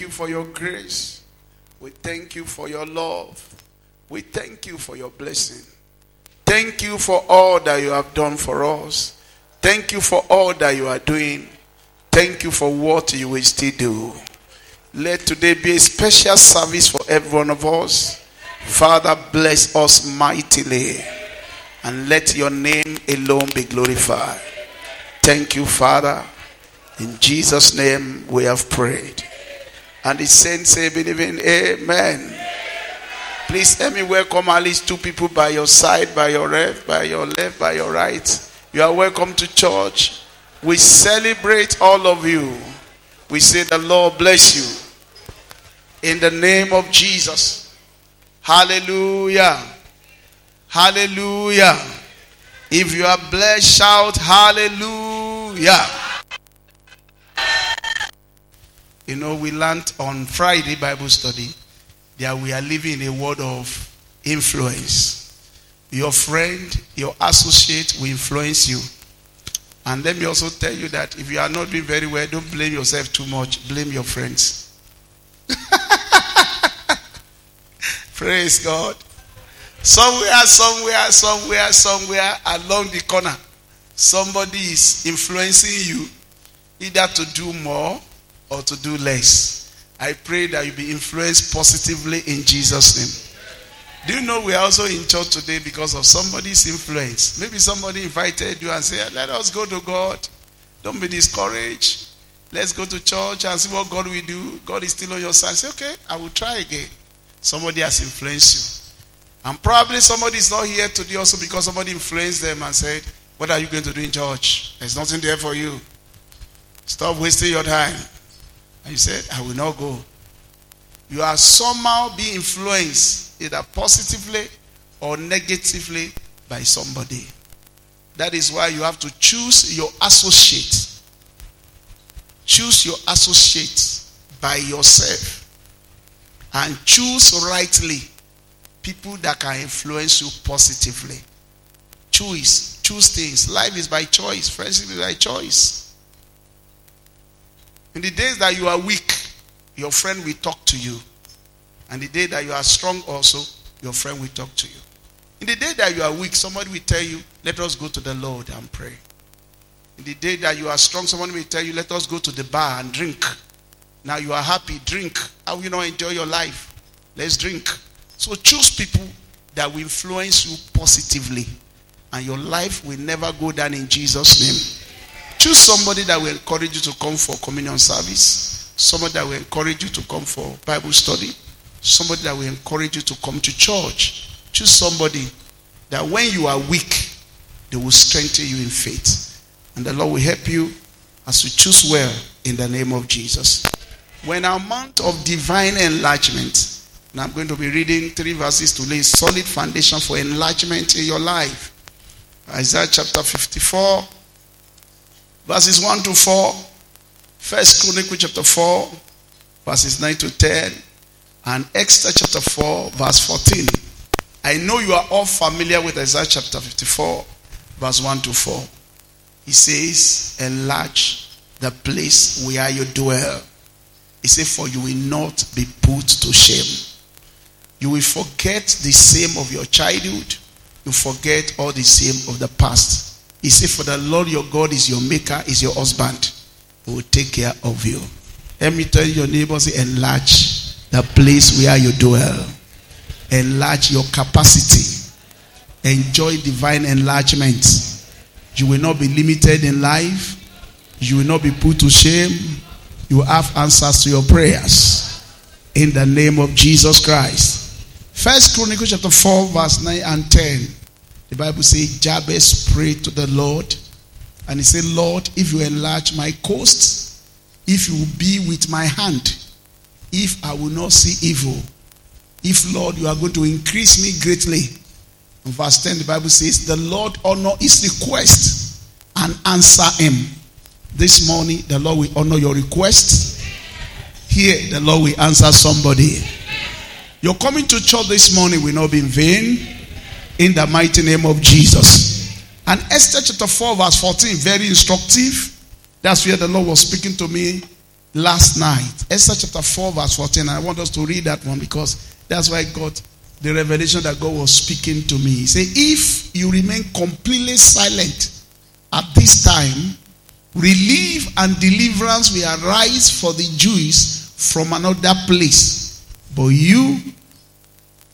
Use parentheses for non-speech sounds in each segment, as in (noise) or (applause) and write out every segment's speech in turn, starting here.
you for your grace. We thank you for your love. We thank you for your blessing. Thank you for all that you have done for us. Thank you for all that you are doing. Thank you for what you will still do. Let today be a special service for every one of us. Father, bless us mightily and let your name alone be glorified. Thank you, Father. In Jesus' name we have prayed. And the saints say, believing, Amen. Please let me welcome at least two people by your side, by your left, by your left, by your right. You are welcome to church. We celebrate all of you. We say the Lord bless you. In the name of Jesus. Hallelujah. Hallelujah. If you are blessed, shout hallelujah. You know, we learned on Friday Bible study that we are living in a world of influence. Your friend, your associate will influence you. And let me also tell you that if you are not doing very well, don't blame yourself too much. Blame your friends. (laughs) Praise God. Somewhere, somewhere, somewhere, somewhere along the corner, somebody is influencing you either to do more or to do less. I pray that you be influenced positively in Jesus' name. Do you know we are also in church today because of somebody's influence? Maybe somebody invited you and said, Let us go to God. Don't be discouraged. Let's go to church and see what God will do. God is still on your side. Say, okay, I will try again. Somebody has influenced you. And probably somebody is not here today also because somebody influenced them and said, What are you going to do in church? There's nothing there for you. Stop wasting your time. And you said, I will not go. you are somehow being influenced either positively or negatively by somebody. That is why you have to choose your associate. Choose your associate by yourself. And choose rightly people that can influence you positively. Choose. Choose things. Life is by choice. Friendship is by choice. In the days that you are weak, your friend will talk to you. And the day that you are strong also, your friend will talk to you. In the day that you are weak, somebody will tell you, let us go to the Lord and pray. In the day that you are strong, someone will tell you, let us go to the bar and drink. Now you are happy, drink. How will you not enjoy your life? Let's drink. So choose people that will influence you positively. And your life will never go down in Jesus' name. Choose somebody that will encourage you to come for communion service. Somebody that will encourage you to come for Bible study. Somebody that will encourage you to come to church. Choose somebody that when you are weak, they will strengthen you in faith. And the Lord will help you as you choose well in the name of Jesus. When our month of divine enlargement, and I'm going to be reading three verses to lay solid foundation for enlargement in your life. Isaiah chapter 54, verses 1 to 4. First Chronicle chapter 4, verses 9 to 10. And Esther chapter 4, verse 14. I know you are all familiar with Isaiah chapter 54, verse 1 to 4. He says, Enlarge the place where you dwell. He said, For you will not be put to shame. You will forget the same of your childhood. You forget all the same of the past. He said, For the Lord your God is your maker, is your husband. who will take care of you. Let me tell your neighbors, enlarge the place where you dwell enlarge your capacity. Enjoy divine enlargement. You will not be limited in life. You will not be put to shame. You will have answers to your prayers. In the name of Jesus Christ. First Chronicles chapter 4, verse 9 and 10. The Bible says Jabez prayed to the Lord. And he said, Lord, if you enlarge my coast, if you be with my hand, if I will not see evil, if, Lord, you are going to increase me greatly. In verse 10, the Bible says, The Lord honor his request and answer him. This morning, the Lord will honor your request. Here, the Lord will answer somebody. Your coming to church this morning will not be in vain. In the mighty name of Jesus. And Esther chapter 4, verse 14, very instructive. That's where the Lord was speaking to me last night. Esther chapter 4, verse 14. I want us to read that one because that's why I got the revelation that God was speaking to me. He said, If you remain completely silent at this time, relief and deliverance will arise for the Jews from another place. But you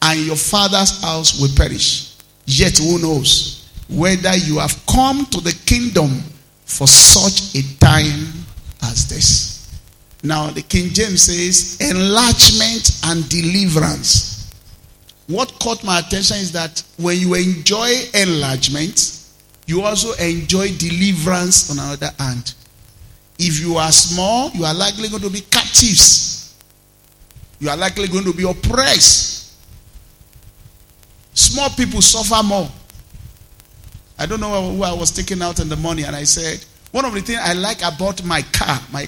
and your father's house will perish. Yet who knows whether you have come to the kingdom for such a time as this. Now, the King James says enlargement and deliverance. What caught my attention is that when you enjoy enlargement, you also enjoy deliverance on another hand. If you are small, you are likely going to be captives. You are likely going to be oppressed. Small people suffer more. I don't know who I was taking out in the morning, and I said, one of the things I like about my car, my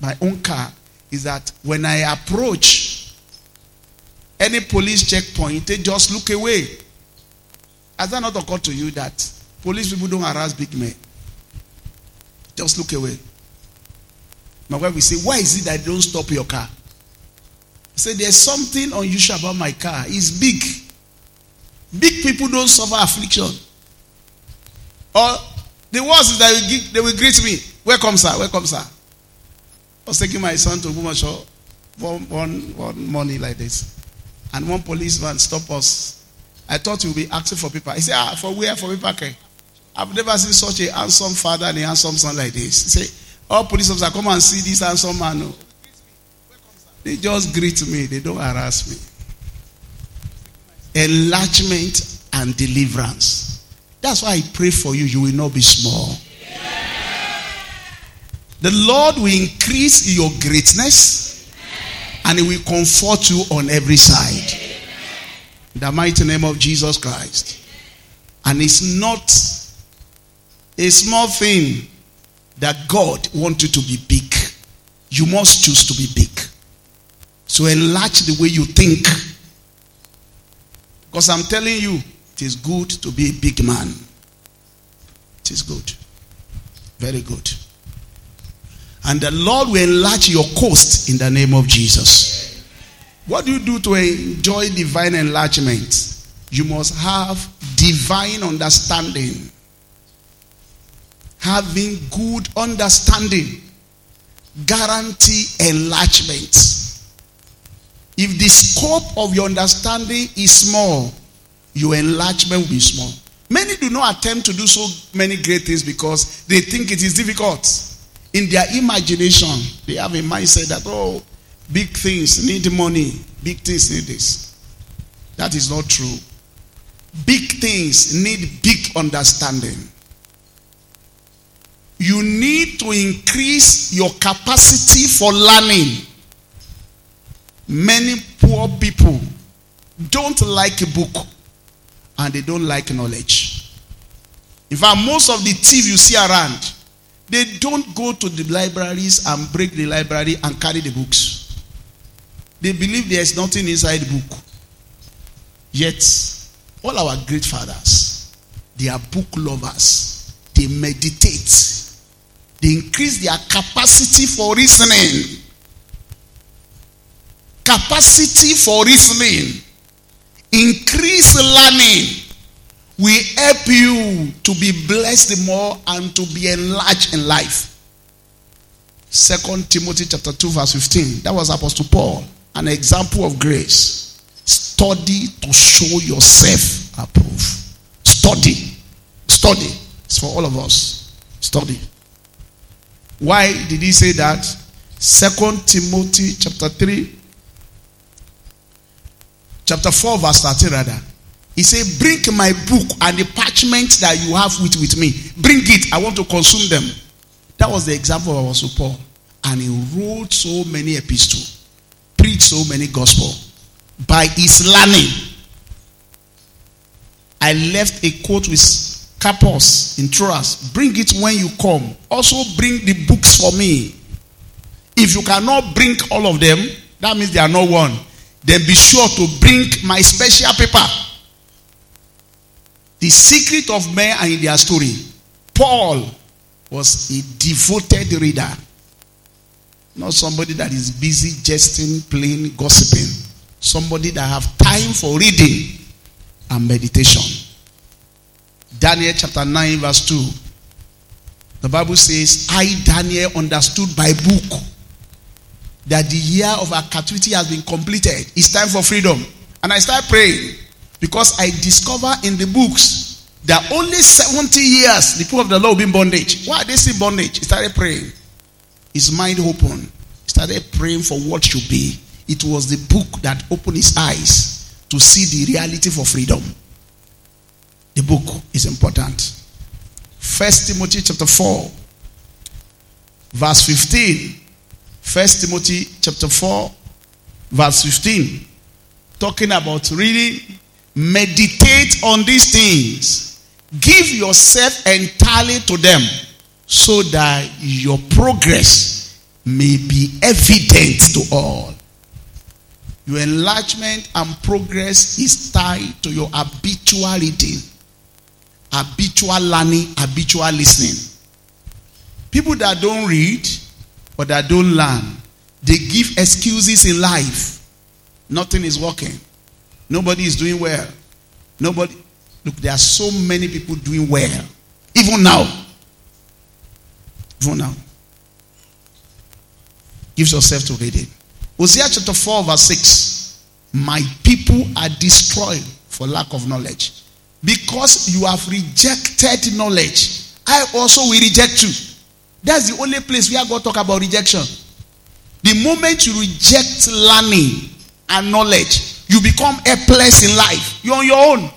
my own car is that when I approach any police checkpoint, they just look away. Has that not occurred to you that police people don't harass big men? Just look away. My wife will say, Why is it that they don't stop your car? I say, There's something unusual about my car. It's big. Big people don't suffer affliction. Or the worst is that they will greet me. Welcome, sir. Welcome, sir. I was taking my son to Bumasho one, one, one morning like this. And one policeman stopped us. I thought he would be asking for people. He said, ah, for where? For people? Okay. I've never seen such a handsome father and a handsome son like this. He said, all police officers come and see this handsome man. They just greet me. They don't harass me. Enlargement and deliverance. That's why I pray for you. You will not be small. The Lord will increase your greatness and He will comfort you on every side. In the mighty name of Jesus Christ. And it's not a small thing that God wants you to be big. You must choose to be big. So enlarge the way you think. Because I'm telling you, it is good to be a big man. It is good. Very good. And the Lord will enlarge your coast in the name of Jesus. What do you do to enjoy divine enlargement? You must have divine understanding. Having good understanding guarantee enlargement. If the scope of your understanding is small, your enlargement will be small. Many do not attempt to do so many great things because they think it is difficult. In their imagination, they have a mindset that, oh, big things need money, big things need this. That is not true. Big things need big understanding. You need to increase your capacity for learning. Many poor people don't like a book and they don't like knowledge. In fact, most of the thieves you see around, they don't go to the libraries and break the library and carry the books. They believe there is nothing inside the book. Yet, all our great fathers, they are book lovers. They meditate. They increase their capacity for reasoning. Capacity for reasoning. Increase learning will help you to be blessed more and to be enlarged in life. Second Timothy chapter 2 verse 15. That was Apostle Paul, an example of grace. Study to show yourself approved. Study. Study. It's for all of us. Study. Why did he say that? Second Timothy chapter 3 chapter 4 verse 13 rather. He said, bring my book and the parchment that you have with, with me. Bring it. I want to consume them. That was the example of Apostle Paul. And he wrote so many epistles, preached so many gospel by his learning. I left a quote with Carpus in Troas. Bring it when you come. Also bring the books for me. If you cannot bring all of them, that means they are not one. Then be sure to bring my special paper. The secret of men are in their story. Paul was a devoted reader. Not somebody that is busy jesting, playing, gossiping. Somebody that have time for reading and meditation. Daniel chapter 9 verse 2. The Bible says, I, Daniel, understood by book that the year of our captivity has been completed. It's time for freedom. And I start praying because I discover in the books that only 70 years the people of the Lord will bondage. Why are they still bondage? He started praying. His mind open. He started praying for what should be. It was the book that opened his eyes to see the reality for freedom. The book is important. First Timothy chapter 4, verse 15. First Timothy chapter 4, verse 15. Talking about reading, meditate on these things. Give yourself entirely to them so that your progress may be evident to all. Your enlargement and progress is tied to your habitual reading, habitual learning, habitual listening. People that don't read, but that don't learn. They give excuses in life. Nothing is working. Nobody is doing well. Nobody. Look, there are so many people doing well. Even now. Even now. Give yourself to reading. Hosea chapter 4, verse 6. My people are destroyed for lack of knowledge. Because you have rejected knowledge, I also will reject you. That's the only place where God talk about rejection. The moment you reject learning and knowledge, you become helpless in life. You're on your own.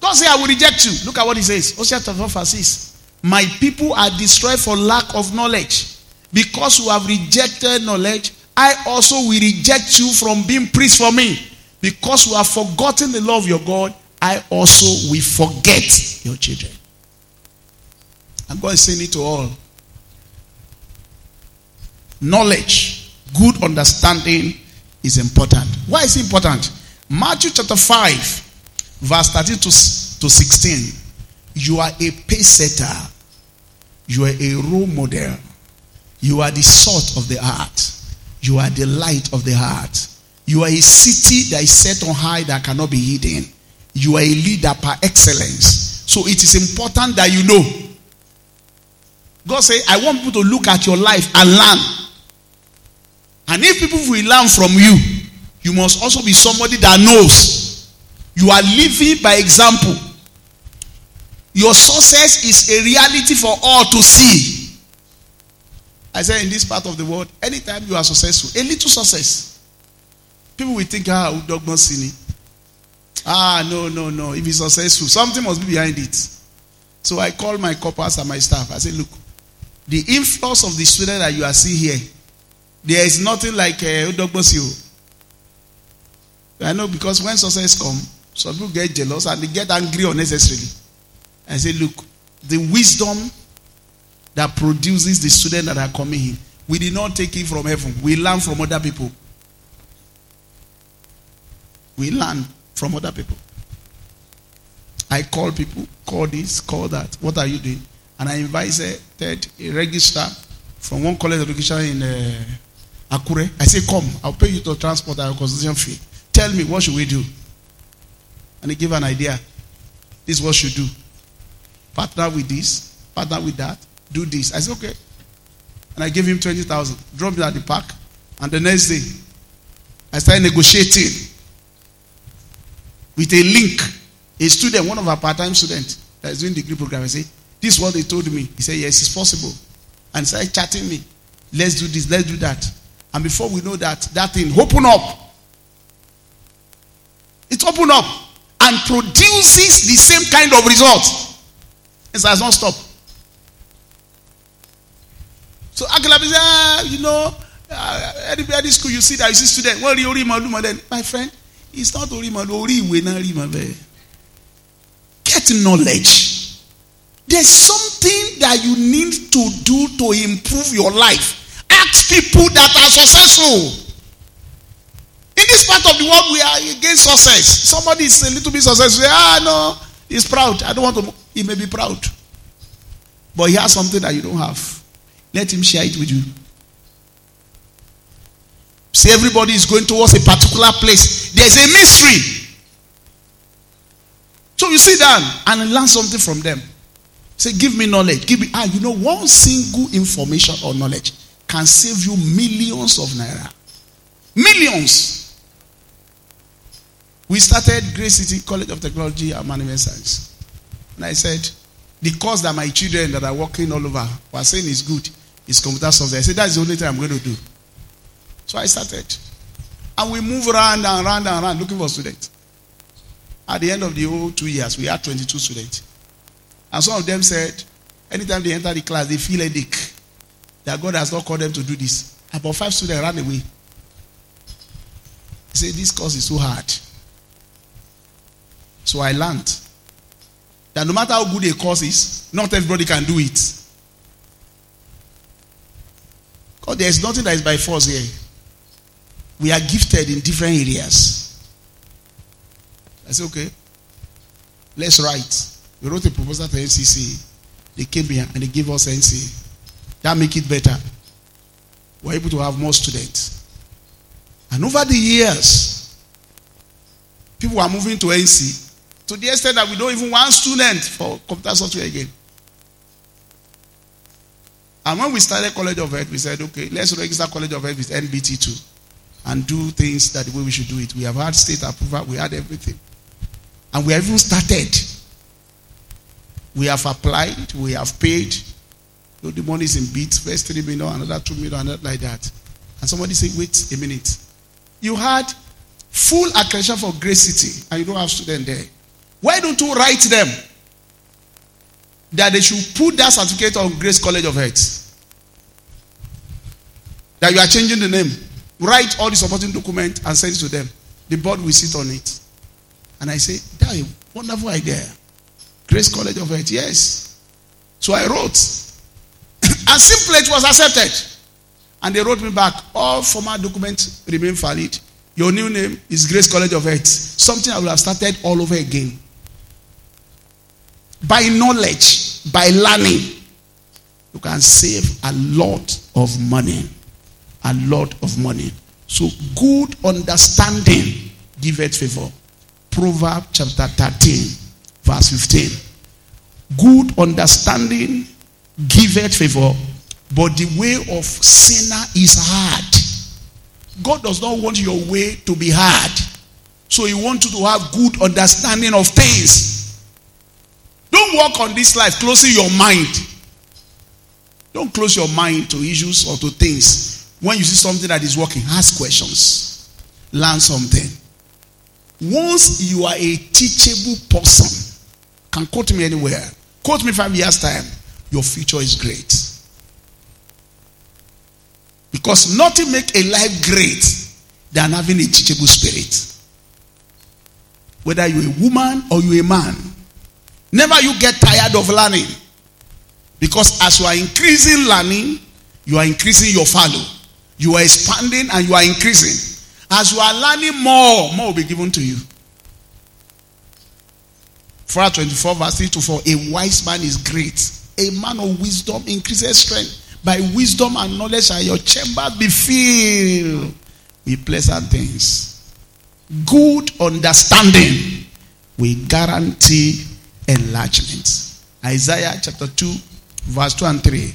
God say, I will reject you. Look at what he says. Hosea chapter 4, verse 6. My people are destroyed for lack of knowledge. Because you have rejected knowledge, I also will reject you from being priest for me. Because you have forgotten the law of your God, I also will forget your children. I'm going to say it to all. Knowledge, good understanding is important. Why is it important? Matthew chapter 5, verse 13 to, to 16. You are a pace setter. You are a role model. You are the salt of the heart. You are the light of the heart. You are a city that is set on high that cannot be hidden. You are a leader par excellence. So it is important that you know. God say, I want people to look at your life and learn. And if people will learn from you, you must also be somebody that knows. You are living by example. Your success is a reality for all to see. I said in this part of the world, anytime you are successful, a little success, people will think, ah, Udogman Sini. Ah, no, no, no. If he's successful, something must be behind it. So I call my corpers and my staff. I say, look, the influx of the student that you are seeing here, there is nothing like uh, Udogman I know because when success come, some people get jealous and they get angry unnecessarily. I say, look, the wisdom that produces the students that are coming in, we did not take it from heaven. We learn from other people. We learn from other people. I call people, call this, call that. What are you doing? And I invited a registrar from one college education in uh, Akure. I say, come, I'll pay you to transport our constitution fee. Tell me, what should we do? And he gave an idea. This is what should do. Partner with this, partner with that, do this. I said, okay. And I gave him 20,000. Dropped it at the park. And the next day, I started negotiating with a link. A student, one of our part-time students that is doing degree program, I say, this is what they told me. He said, yes, it's possible. And started chatting me. Let's do this, let's do that. And before we know that, that thing open up. It open up and produces the same kind of result. It has not stopped. So Akalabi said, ah, you know, uh, any, any school you see that you see student, well, you Maluma then, my friend, it's not Ori Maluma. Get knowledge. There's something that you need to do to improve your life. Ask people that are successful. In this part of the world, we are against success. Somebody is a little bit successful. Ah, no, he's proud. I don't want to. He may be proud. But he has something that you don't have. Let him share it with you. See, everybody is going towards a particular place. There's a mystery. So you sit down and learn something from them. Say, give me knowledge. Give me ah, you know, one single information or knowledge can save you millions of naira. Millions. We started Grace City College of Technology and Management Science. And I said, the course that my children that are working all over were saying is good is computer software. I said, that's the only thing I'm going to do. So I started. And we move around and around and around looking for students. At the end of the whole two years, we had 22 students. And some of them said, anytime they enter the class, they feel a dick. That God has not called them to do this. About five students ran away. He said, This course is so hard. So I learned that no matter how good a course is, not everybody can do it. Because there is nothing that is by force here. We are gifted in different areas. I said, okay, let's write. We wrote a proposal to NCC. They came here and they gave us NC. That make it better. We're able to have more students. And over the years, people are moving to NC to the extent that we don't even want students for computer software again. And when we started College of Health, we said, okay, let's register College of Health with NBT2 and do things that the way we should do it. We have had state approval, we had everything. And we have even started. We have applied, we have paid. The money is in bits, first 3 million, another 2 million, another like that. And somebody said, wait a minute. You had full accreditation for Grace City and you don't have student there. Why don't you write them that they should put that certificate on Grace College of Health? that you are changing the name. Write all the supporting document and send it to them. The board will sit on it. And I say, that is a wonderful idea. Grace College of Health, yes. So I wrote. (coughs) and simply it was accepted. And they wrote me back, all former documents remain valid. Your new name is Grace College of Health. Something I will have started all over again. By knowledge, by learning, you can save a lot of money. A lot of money. So, good understanding giveth favor. Proverbs chapter 13, verse 15. Good understanding giveth favor, but the way of sinner is hard. God does not want your way to be hard. So He wants you to have good understanding of things. Don't walk on this life closing your mind. Don't close your mind to issues or to things. When you see something that is working, ask questions. Learn something. Once you are a teachable person, can quote me anywhere. Quote me five years' time. Your future is great. Because nothing make a life great than having a teachable spirit. Whether you're a woman or you're a man. Never you get tired of learning. Because as you are increasing learning, you are increasing your follow. You are expanding and you are increasing. As you are learning more, more will be given to you. 4 24 verse 3 to 4. A wise man is great. A man of wisdom increases strength. By wisdom and knowledge shall your chambers be filled with pleasant things. Good understanding will guarantee enlargement. Isaiah chapter 2, verse 2 and 3.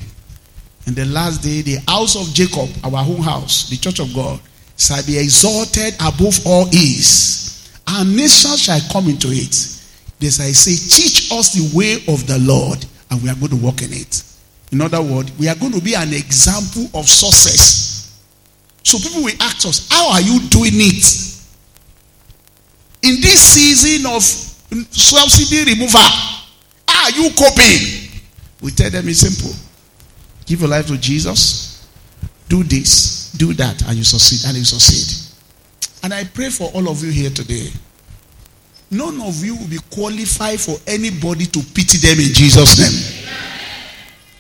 In the last day, the house of Jacob, our home house, the church of God, shall be exalted above all is, and nations shall come into it. This I say, teach us the way of the Lord, and we are going to walk in it. In other words, we are going to be an example of success. So people will ask us, how are you doing it? In this season of subsidy removal, how are you coping? We tell them it's simple. Give your life to Jesus. Do this, do that, and you succeed, and you succeed. And I pray for all of you here today. None of you will be qualified for anybody to pity them in Jesus' name.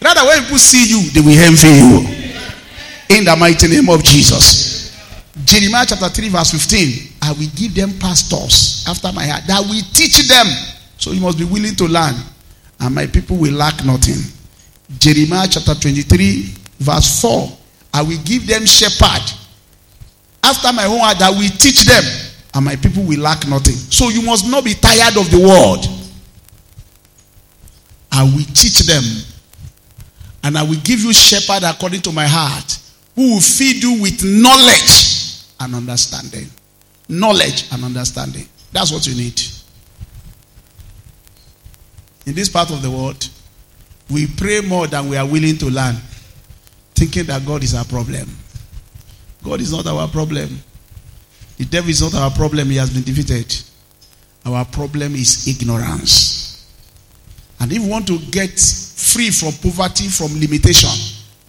Rather, when people see you, they will envy you. In the mighty name of Jesus. Jeremiah chapter 3, verse 15. I will give them pastors after my heart that will teach them. So you must be willing to learn. And my people will lack nothing. Jeremiah chapter 23, verse 4. I will give them shepherd after my own heart that will teach them. And my people will lack nothing. So you must not be tired of the word. I will teach them and I will give you shepherd according to my heart, who will feed you with knowledge and understanding. Knowledge and understanding. That's what you need. In this part of the world, we pray more than we are willing to learn, thinking that God is our problem. God is not our problem. The devil is not our problem, he has been defeated. Our problem is ignorance. And if you want to get free from poverty, from limitation,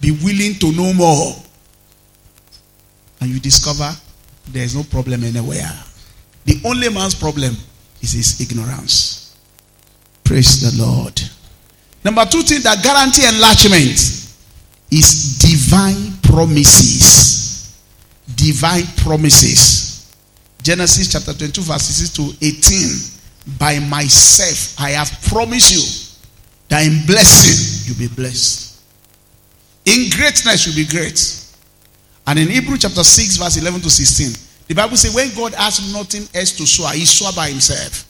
be willing to know more. And you discover there is no problem anywhere. The only man's problem is his ignorance. Praise the Lord. Number two thing that guarantee enlargement is divine promises. Divine promises. Genesis chapter 22, verses 6 to 18 by myself, I have promised you that in blessing you'll be blessed. In greatness you'll be great. And in Hebrew chapter 6, verse 11 to 16, the Bible says, when God has nothing else to swear, he swore by himself.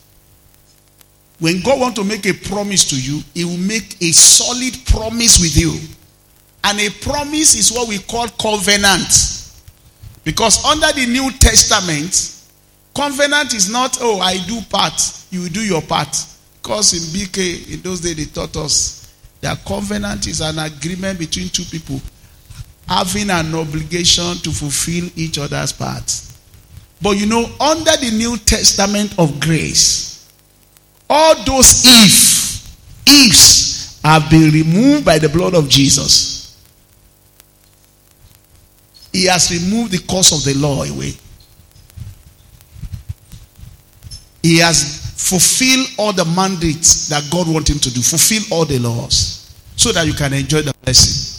When God wants to make a promise to you, he will make a solid promise with you. And a promise is what we call covenant. Because under the New Testament, Covenant is not, oh, I do part, you do your part. Because in BK, in those days, they taught us that covenant is an agreement between two people having an obligation to fulfill each other's part. But you know, under the New Testament of grace, all those if, ifs have been removed by the blood of Jesus. He has removed the cause of the law away. He has fulfilled all the mandates that God wants him to do. Fulfill all the laws so that you can enjoy the blessing.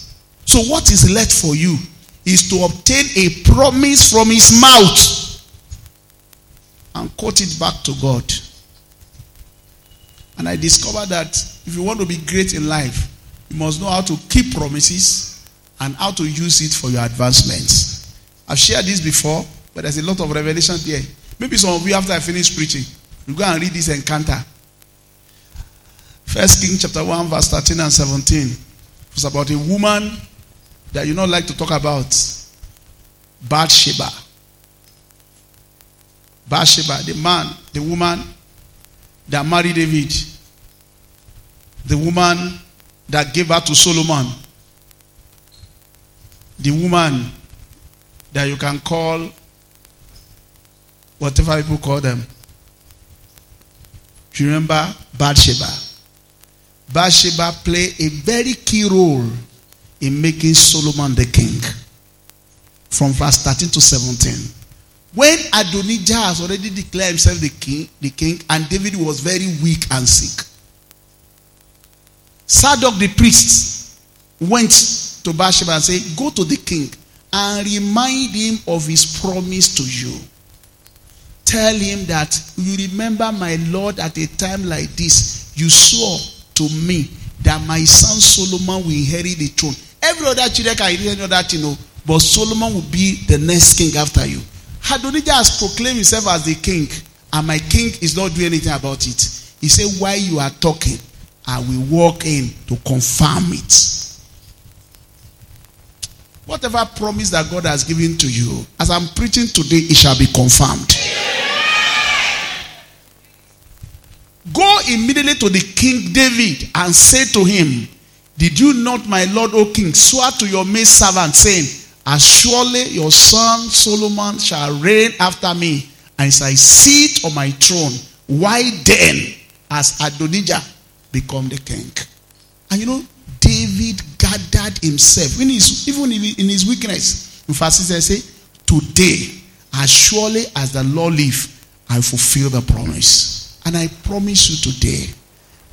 So, what is left for you is to obtain a promise from his mouth and quote it back to God. And I discovered that if you want to be great in life, you must know how to keep promises and how to use it for your advancements. I've shared this before, but there's a lot of revelation there. Maybe some of you, after I finish preaching, you go and read this encounter. First King chapter 1, verse 13 and 17. It's about a woman that you not like to talk about. Bathsheba. Bathsheba, the man, the woman that married David. The woman that gave birth to Solomon. The woman that you can call whatever people call them. Do you remember Bathsheba? Bathsheba played a very key role in making Solomon the king. From verse 13 to 17. When Adonijah has already declared himself the king, the king, and David was very weak and sick. Zadok the priest went to Bathsheba and said, Go to the king and remind him of his promise to you. Tell him that you remember my Lord at a time like this. You swore to me that my son Solomon will inherit the throne. Every other children can inherit another thing, know, but Solomon will be the next king after you. Adonijah has proclaimed himself as the king, and my king is not doing anything about it. He said, While you are talking, I will walk in to confirm it. Whatever promise that God has given to you, as I'm preaching today, it shall be confirmed. Go immediately to the king David and say to him, Did you not, my lord, O king, swear to your maid servant, saying, As surely your son Solomon shall reign after me, and shall sit on my throne, why then has Adonijah become the king? And you know, David gathered himself, in his, even in his weakness. In fact, he says, Today, as surely as the Lord live, I fulfill the promise. And I promise you today,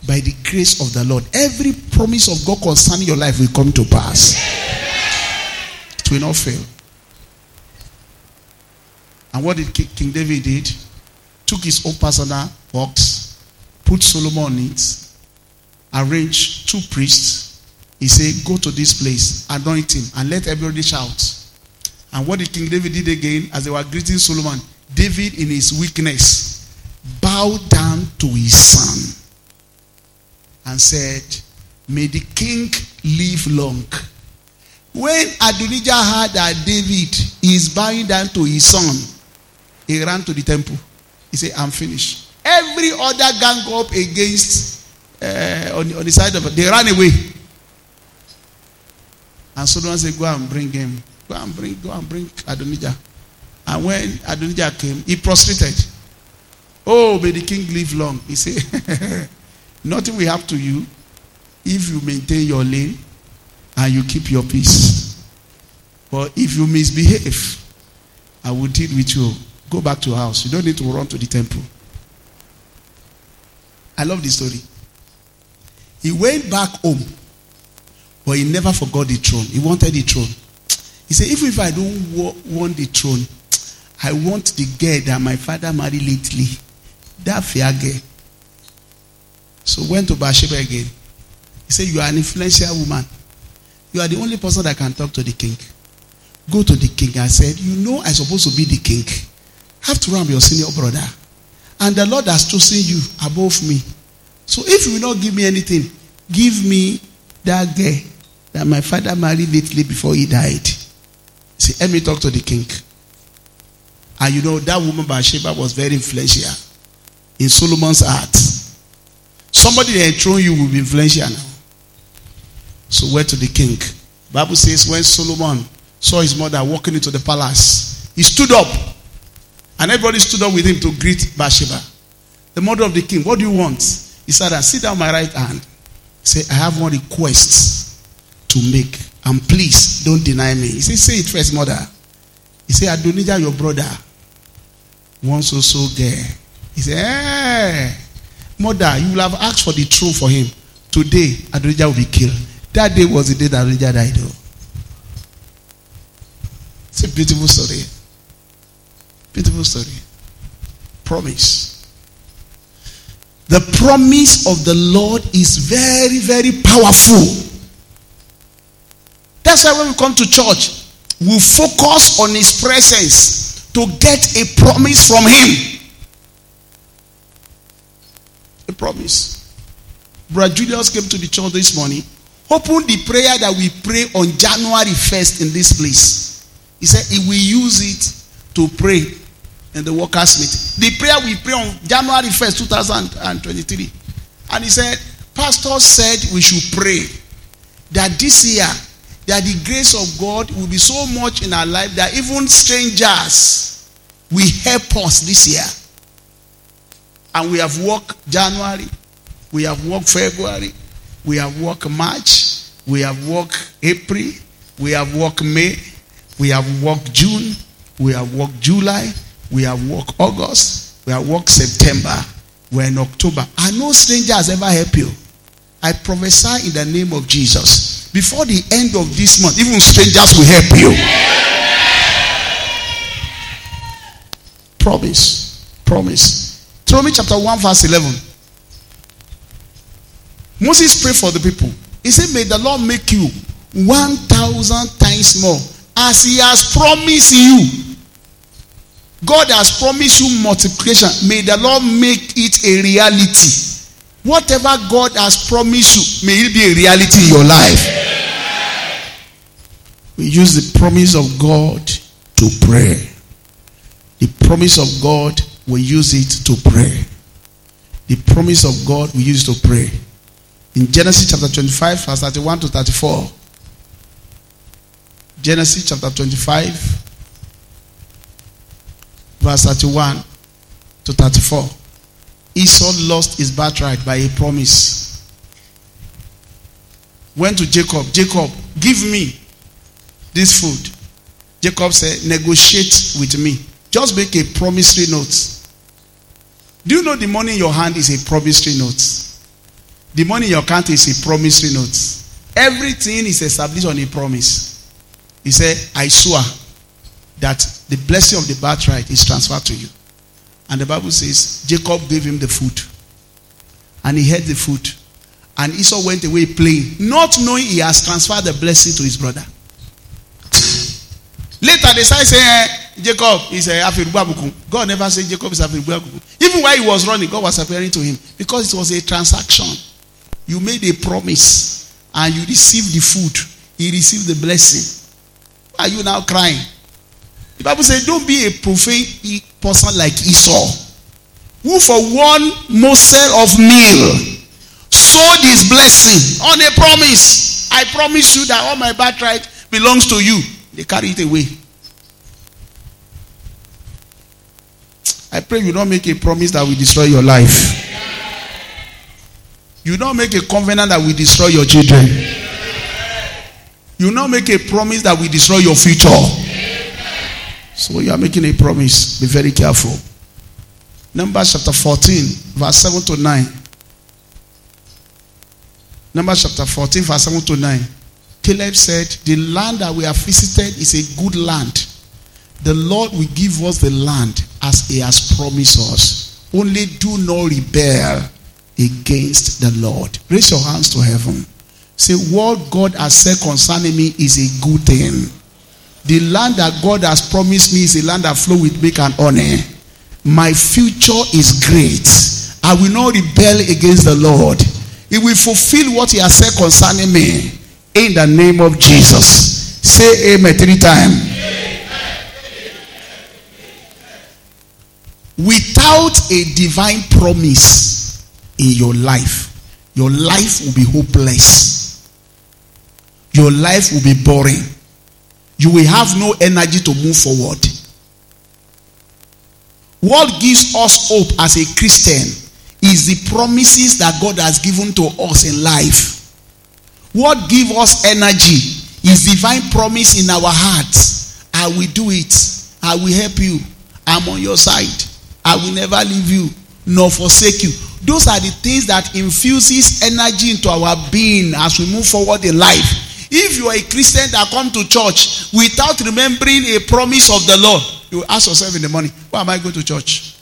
by the grace of the Lord, every promise of God concerning your life will come to pass. It will not fail. And what did King David did? Took his own personal box, put Solomon on it, arranged two priests. He said, Go to this place, anoint him, and let everybody shout. And what did King David did again as they were greeting Solomon? David, in his weakness, bowed down to his son and said, May the king live long. When Adonijah heard that David is bowing down to his son, he ran to the temple. He said, I'm finished. Every other gang up against uh, on, on the side of they ran away. And Solomon said, Go and bring him. Go and bring, go and bring Adonijah. And when Adonijah came, he prostrated. Oh, may the king live long. He said, (laughs) Nothing will happen to you if you maintain your lane and you keep your peace. But if you misbehave, I will deal with you. Go back to your house. You don't need to run to the temple. I love this story. He went back home, but he never forgot the throne. He wanted the throne. He said, Even if I don't want the throne, I want the girl that my father married lately. That girl. So went to Bathsheba again. He said, You are an influential woman. You are the only person that can talk to the king. Go to the king and said, You know I'm supposed to be the king. Have to run your senior brother. And the Lord has chosen you above me. So if you will not give me anything, give me that girl that my father married lately before he died. See, let me talk to the king. And you know, that woman Bathsheba was very influential in Solomon's heart. Somebody that enthroned you will be influential now. So went to the king. Bible says when Solomon saw his mother walking into the palace, he stood up. And everybody stood up with him to greet Bathsheba. The mother of the king, what do you want? He said, I Sit down my right hand. Say, I have one request to make. And please don't deny me. He said, Say it first, mother. He said, Adonijah, your brother, wants also girl. He said, Hey, mother, you will have asked for the truth for him. Today, Adonijah will be killed. That day was the day that Adonijah died. It's a beautiful story. Beautiful story. Promise. The promise of the Lord is very, very powerful. That's why when we come to church, we focus on His presence to get a promise from Him. A promise. Brother Julius came to the church this morning. Open the prayer that we pray on January 1st in this place. He said he will use it to pray in the workers' meeting. The prayer we pray on January 1st, 2023. And he said, Pastor said we should pray that this year that the grace of God will be so much in our life that even strangers will help us this year. And we have worked January, we have worked February, we have worked March, we have worked April, we have worked May, we have worked June, we have worked July, we have worked August, we have worked September, we're in October. And no stranger has ever helped you. I prophesy in the name of Jesus. Before the end of this month, even strangers will help you. Promise. Promise. Deuteronomy chapter 1, verse 11. Moses prayed for the people. He said, May the Lord make you 1,000 times more as he has promised you. God has promised you multiplication. May the Lord make it a reality. Whatever God has promised you, may it be a reality in your life. We use the promise of God to pray. The promise of God, we use it to pray. The promise of God, we use it to pray. In Genesis chapter 25, verse 31 to 34. Genesis chapter 25, verse 31 to 34. Esau lost his birthright by a promise. Went to Jacob, Jacob, give me this food. Jacob said, negotiate with me. Just make a promissory note. Do you know the money in your hand is a promissory note? The money in your account is a promissory note. Everything is established on a promise. He said, I swear that the blessing of the birthright is transferred to you. And the Bible says Jacob gave him the food. And he had the food. And Esau went away playing, not knowing he has transferred the blessing to his brother. Later they started saying, Jacob is a Afiribuabuku. God never said Jacob is Afiribuabuku. Even while he was running, God was appearing to him. Because it was a transaction. You made a promise and you received the food. He received the blessing. Why are you now crying? The Bible says, don't be a profane person like Esau, who for one morsel of meal sowed his blessing on a promise. I promise you that all my birthright belongs to you. They carry it away. I pray you don't make a promise that will destroy your life. You don't make a covenant that will destroy your children. You don't make a promise that will destroy your future. So you are making a promise. Be very careful. Numbers chapter 14, verse 7 to 9. Numbers chapter 14, verse 7 to 9. Caleb said, The land that we have visited is a good land. The Lord will give us the land as He has promised us. Only do not rebel against the Lord. Raise your hands to heaven. Say, What God has said concerning me is a good thing. The land that God has promised me is a land that flow with milk and honey. My future is great. I will not rebel against the Lord. He will fulfill what he has said concerning me. In the name of Jesus. Say amen three times. Without a divine promise in your life, your life will be hopeless. Your life will be boring you will have no energy to move forward. What gives us hope as a Christian is the promises that God has given to us in life. What gives us energy is divine promise in our hearts. I will do it. I will help you. I'm on your side. I will never leave you nor forsake you. Those are the things that infuses energy into our being as we move forward in life. If you are a Christian that come to church without remembering a promise of the Lord, you ask yourself in the morning, why am I going to church?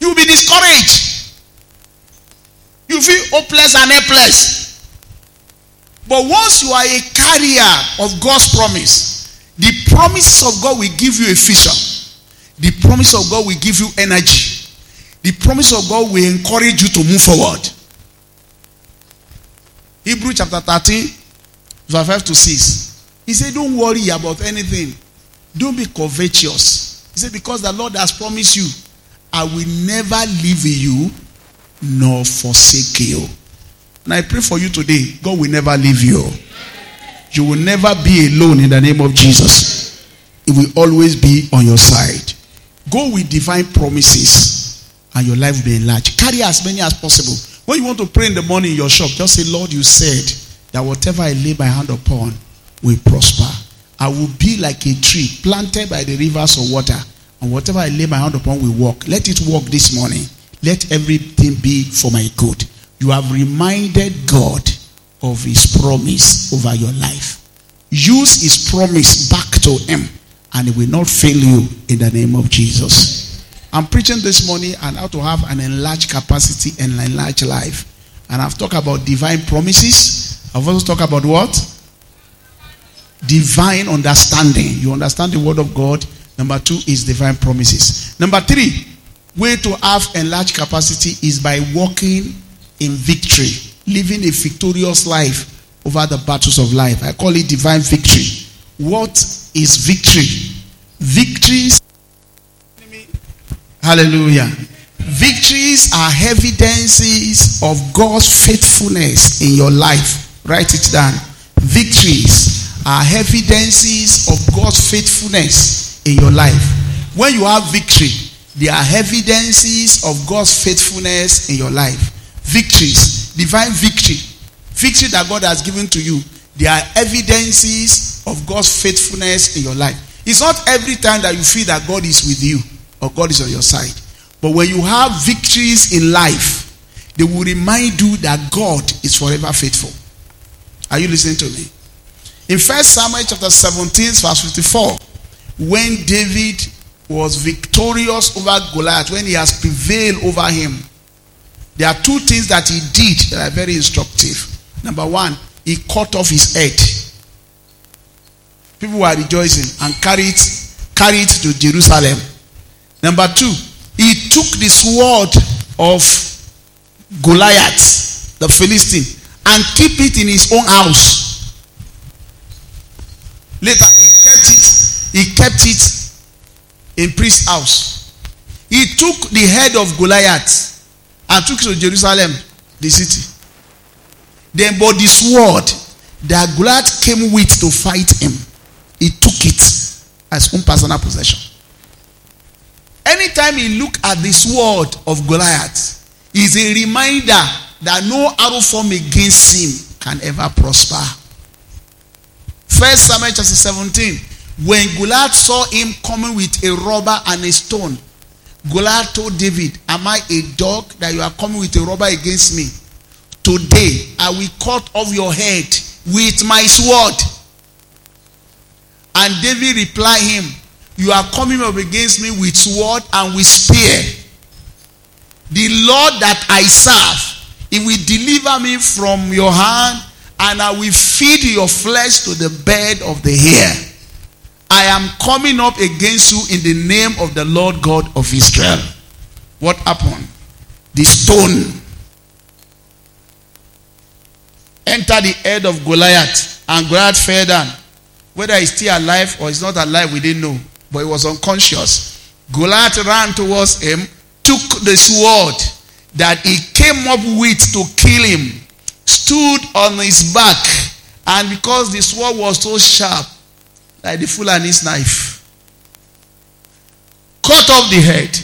You will be discouraged. You feel hopeless and helpless. But once you are a carrier of God's promise, the promises of God will give you a vision. The promise of God will give you energy. The promise of God will encourage you to move forward. Hebrew chapter 13, verse 5 to 6. He said, Don't worry about anything. Don't be covetous. He said, Because the Lord has promised you, I will never leave you nor forsake you. And I pray for you today, God will never leave you. You will never be alone in the name of Jesus. It will always be on your side. Go with divine promises and your life will be enlarged. Carry as many as possible. When you want to pray in the morning in your shop, just say, Lord, you said that whatever I lay my hand upon will prosper. I will be like a tree planted by the rivers of water, and whatever I lay my hand upon will walk. Let it walk this morning. Let everything be for my good. You have reminded God of his promise over your life. Use his promise back to him and it will not fail you in the name of Jesus. I'm preaching this morning on how to have an enlarged capacity and enlarged life. And I've talked about divine promises. I've also talked about what? Divine understanding. You understand the word of God. Number two is divine promises. Number three, way to have enlarged capacity is by walking in victory, living a victorious life over the battles of life. I call it divine victory. What is victory. Victories, hallelujah. Victories are evidences of God's faithfulness in your life. Write it down. Victories are evidences of God's faithfulness in your life. When you have victory, they are evidences of God's faithfulness in your life. Victories, divine victory, victory that God has given to you they are evidences of God's faithfulness in your life. It's not every time that you feel that God is with you or God is on your side. But when you have victories in life, they will remind you that God is forever faithful. Are you listening to me? In First Samuel chapter 17, verse 54, when David was victorious over Goliath, when he has prevailed over him, there are two things that he did that are very instructive. Number one, he cut off his head. People were rejoicing and carried, carried to Jerusalem. Number two, he took the sword of Goliath, the Philistine, and keep it in his own house. Later, he kept it, he kept it in priest's house. He took the head of Goliath and took to Jerusalem, the city. Then, but the sword that Goliath came with to fight him, it as own personal possession. Anytime he look at the sword of Goliath, is a reminder that no arrow formed against him can ever prosper. First Samuel chapter 17. When Goliath saw him coming with a rubber and a stone, Goliath told David, Am I a dog that you are coming with a rubber against me? Today I will cut off your head with my sword. And David replied him, You are coming up against me with sword and with spear. The Lord that I serve, he will deliver me from your hand, and I will feed your flesh to the bed of the hair. I am coming up against you in the name of the Lord God of Israel. What happened? The stone Enter the head of Goliath, and Goliath fell down. Whether he's still alive or he's not alive, we didn't know. But he was unconscious. Goliath ran towards him, took the sword that he came up with to kill him, stood on his back, and because the sword was so sharp, like the Fulani's knife, cut off the head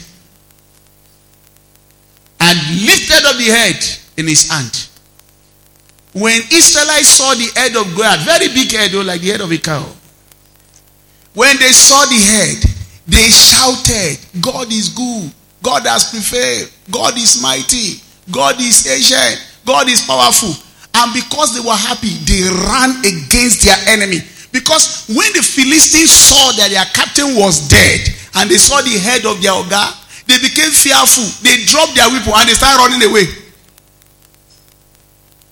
and lifted up the head in his hand. When Israelites saw the head of God, very big head, though, like the head of a cow. When they saw the head, they shouted, God is good. God has prevailed. God is mighty. God is ancient. God is powerful. And because they were happy, they ran against their enemy. Because when the Philistines saw that their captain was dead and they saw the head of their Oga, they became fearful. They dropped their weapon and they started running away.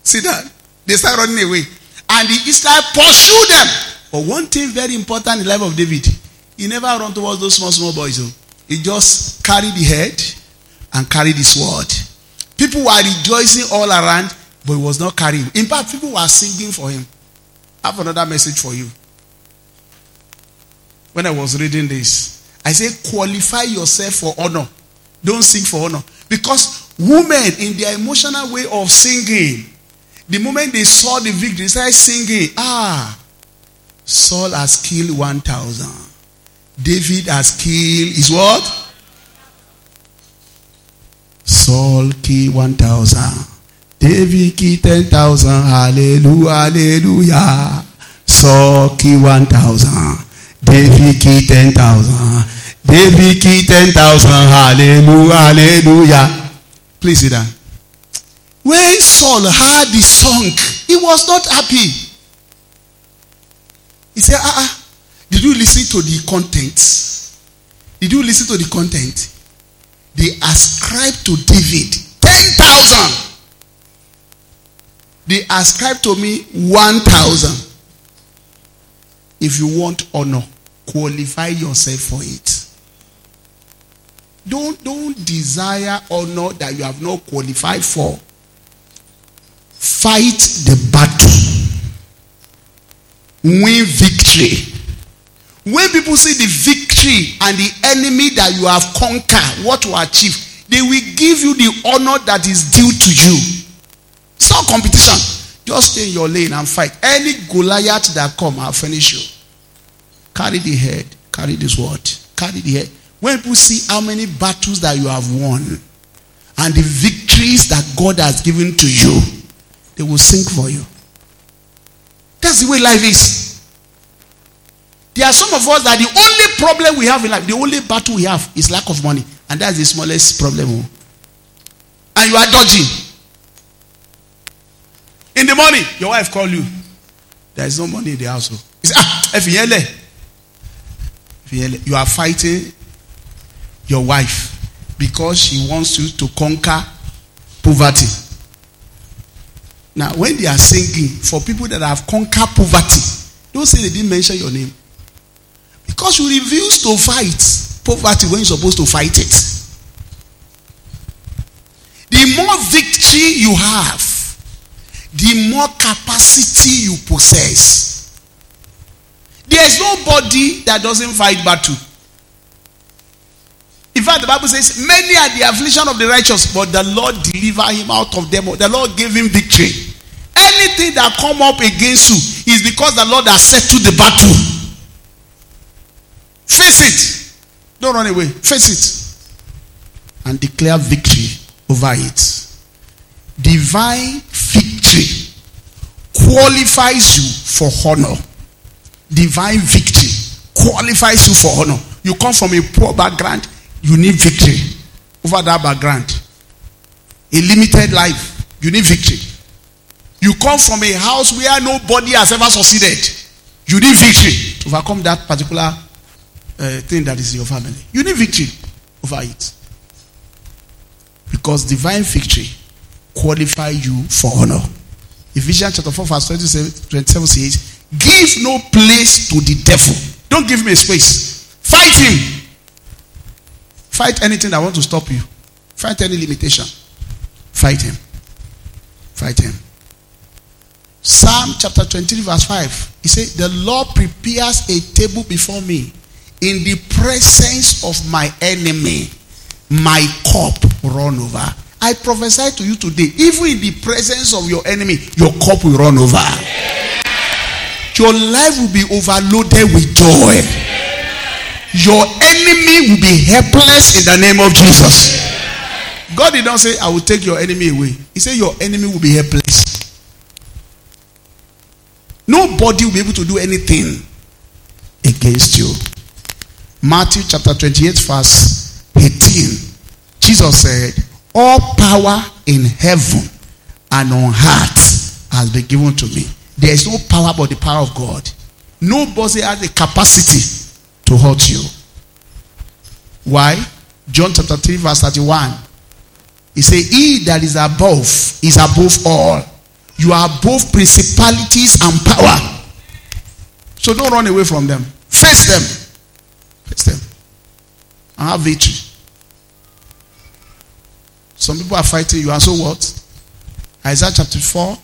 See that? They started running away. And the Israel pursued them. But one thing very important in the life of David, he never run towards those small, small boys. Oh. He just carried the head and carried the sword. People were rejoicing all around, but he was not carrying. In fact, people were singing for him. I have another message for you. When I was reading this, I say qualify yourself for honor. Don't sing for honor. Because women, in their emotional way of singing, the moment they saw the victory, they started singing, Ah, Saul has killed 1,000. David has killed his what? Saul killed 1,000. David killed 10,000. Hallelujah, hallelujah. Saul killed 1,000. David killed 10,000. David killed 10,000. Hallelujah, hallelujah. Please sit down. When Saul heard the song, he was not happy. He said, ah, ah, did you listen to the content? Did you listen to the content? They ascribed to David 10,000. They ascribed to me 1,000. If you want honor, qualify yourself for it. Don't, don't desire honor that you have not qualified for. Fight the battle. Win victory. When people see the victory and the enemy that you have conquered, what to achieve, they will give you the honor that is due to you. It's not competition. Just stay in your lane and fight. Any Goliath that come, I'll finish you. Carry the head. Carry this word. Carry the head. When people see how many battles that you have won and the victories that God has given to you, they will sing for you. That's the way life is. There are some of us that the only problem we have in life, the only battle we have is lack of money. And that's the smallest problem. And you are dodging. In the morning, your wife call you. There is no money in the house. Oh. Say, ah, you are fighting your wife because she wants you to conquer poverty. Now, when they are singing for people that have conquered poverty, don't say they didn't mention your name. Because you refuse to fight poverty when you're supposed to fight it. The more victory you have, the more capacity you possess. There is nobody that doesn't fight battle. In fact, the Bible says, Many are the affliction of the righteous, but the Lord deliver him out of them. The Lord gave him victory. Anything that come up against you is because the Lord has settled the battle. Face it. Don't run away. Face it. And declare victory over it. Divine victory qualifies you for honor. Divine victory qualifies you for honor. You come from a poor background, you need victory over that background. A limited life, you need victory. You come from a house where nobody has ever succeeded, you need victory to overcome that particular uh, thing that is in your family. You need victory over it. Because divine victory qualify you for honor. Ephesians chapter 4, verse 27, 27 says, Give no place to the devil. Don't give a space. Fight him. Fight anything that wants to stop you. Fight any limitation. Fight him. Fight him. Psalm chapter 23, verse 5. He said, The Lord prepares a table before me in the presence of my enemy. My cup will run over. I prophesy to you today, even in the presence of your enemy, your cup will run over. Your life will be overloaded with joy. Your enemy will be helpless in the name of Jesus. God did not say, I will take your enemy away. He said, Your enemy will be helpless. Nobody will be able to do anything against you. Matthew chapter 28, verse 18. Jesus said, All power in heaven and on earth has been given to me. There is no power but the power of God. Nobody has the capacity to hurt you. Why? John chapter 3, verse 31. He said, He that is above is above all. You are above principalities and power. So don't run away from them. Face them. Face them. And have victory. Some people are fighting you, and so what? Isaiah chapter 4,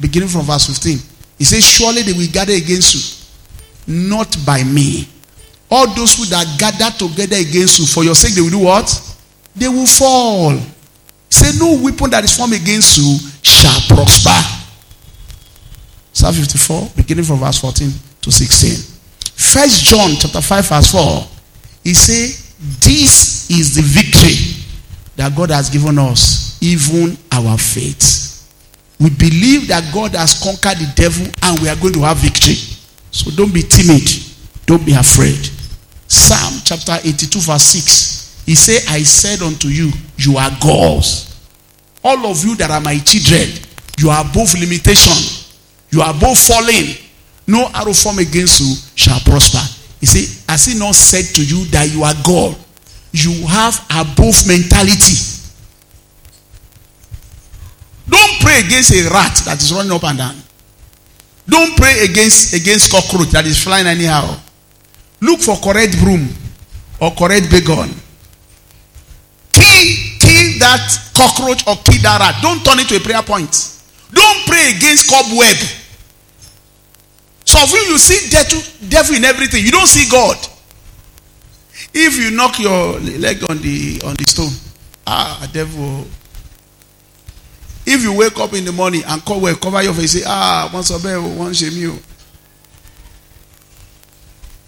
beginning from verse 15. He says, Surely they will gather against you, not by me. All those who that gather together against you, for your sake, they will do what? They will fall. Say, No weapon that is formed against you shall prosper. Psalm 54, beginning from verse 14 to 16. First John chapter 5, verse 4. He say, This is the victory that God has given us, even our faith. We believe that God has conquered the devil and we are going to have victory. So don't be timid. Don't be afraid. Psalm chapter 82, verse 6. He said, I said unto you, you are gods. All of you that are my children, you are above limitation. You are both falling. No arrow form against you shall prosper. He said, Has he not said to you that you are God? You have above mentality. Don't pray against a rat that is running up and down. Don't pray against against cockroach that is flying anyhow. Look for correct broom or correct bacon. That cockroach or kill that rat. Don't turn it to a prayer point. Don't pray against cobweb. So of you, you see devil in everything. You don't see God. If you knock your leg on the on the stone, ah, devil. If you wake up in the morning and cover, cover your face, say, ah, once a bear, one shame you.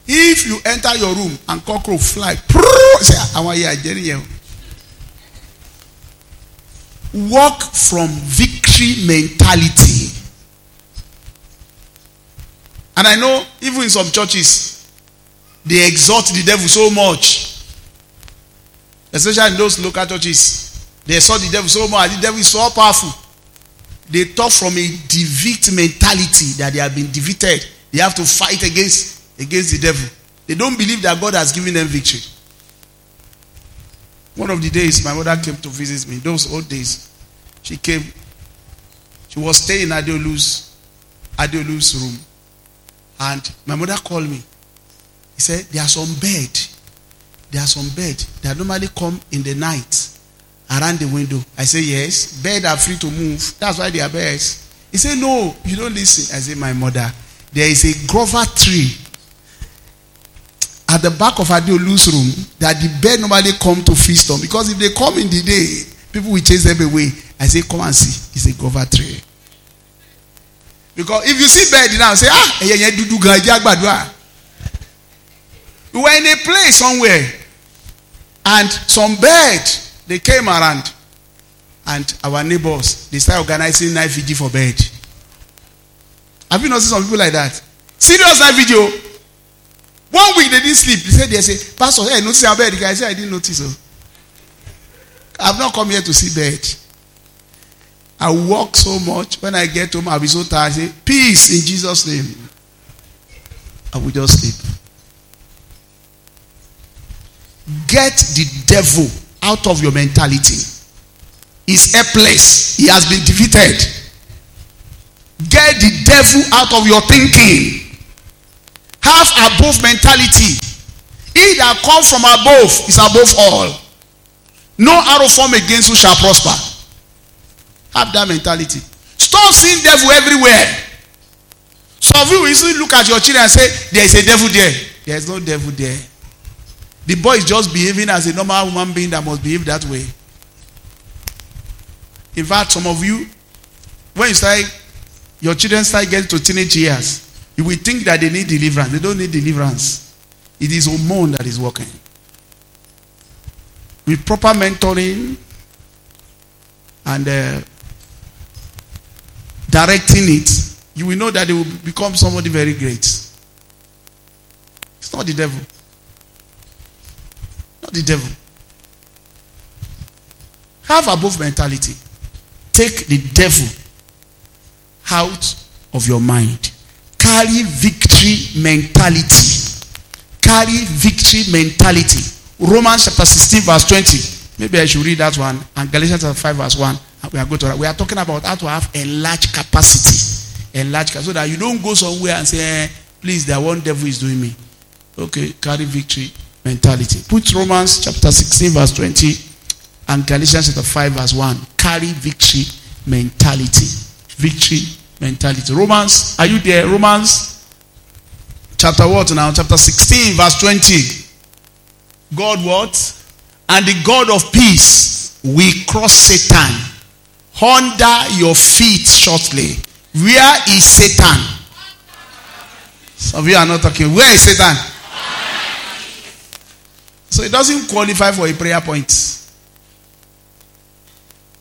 If you enter your room and cockroach fly, say, I want you Walk from victory mentality. And I know even in some churches, they exalt the devil so much. Especially in those local churches. They exalt the devil so much. The devil is so powerful. They talk from a defeat mentality that they have been defeated. They have to fight against, against the devil. They don't believe that God has given them victory. One of the days, my mother came to visit me. Those old days, she came. She was staying in Adeolu's, Adeolu's room. And my mother called me. He said, There are some bed. There are some bed that normally come in the night around the window. I say, Yes. Bed are free to move. That's why they are beds. He said, No, you don't listen. I say, My mother, there is a grover tree at the back of Adeolu's room that the bed normally come to feast on. Because if they come in the day, people will chase them away. I say, Come and see. It's a grover tree. Because if you see bed now, say, ah, dúdú gan ẹ̀jẹ̀ àgbàdua. We were in a place somewhere, and some bird they came around, and our neighbors they started organizing night vigil for bed. Have you noticed some people like that? Serious night vigil. One week they didn't sleep. They said, they say, Pastor, hey, notice our bed. Guy said, I didn't notice. Oh. I've not come here to see bed. I walk so much. When I get home, I'll be so tired. I say, Peace in Jesus' name. I will just sleep. Get the devil out of your mentality. He's helpless. He has been defeated. Get the devil out of your thinking. Have above mentality. He that comes from above is above all. No arrow form against you shall prosper. Have that mentality. Stop seeing devil everywhere. Some of you easily look at your children and say, There is a devil there. There is no devil there. The boy is just behaving as a normal human being that must behave that way. In fact, some of you, when you start, your children start getting to teenage years, you will think that they need deliverance. They don't need deliverance. It is hormone that is working. With proper mentoring and uh, directing it, you will know that they will become somebody very great. It's not the devil. Not the devil. Have above mentality. Take the devil out of your mind. Carry victory mentality. Carry victory mentality. Romans chapter 16, verse 20. Maybe I should read that one. And Galatians chapter 5, verse 1. We are going to we are talking about how to have enlarged capacity. Enlarged. So that you don't go somewhere and say, eh, please, that one devil is doing me. Okay, carry victory mentality. Put Romans chapter 16, verse 20 and Galatians chapter 5, verse 1. Carry victory mentality. Victory mentality. Romans, are you there? Romans chapter what now? Chapter 16, verse 20. God what? And the God of peace will cross Satan under your feet shortly. Where is Satan? Some of you are not talking. Where is Satan? So it doesn't qualify for a prayer point.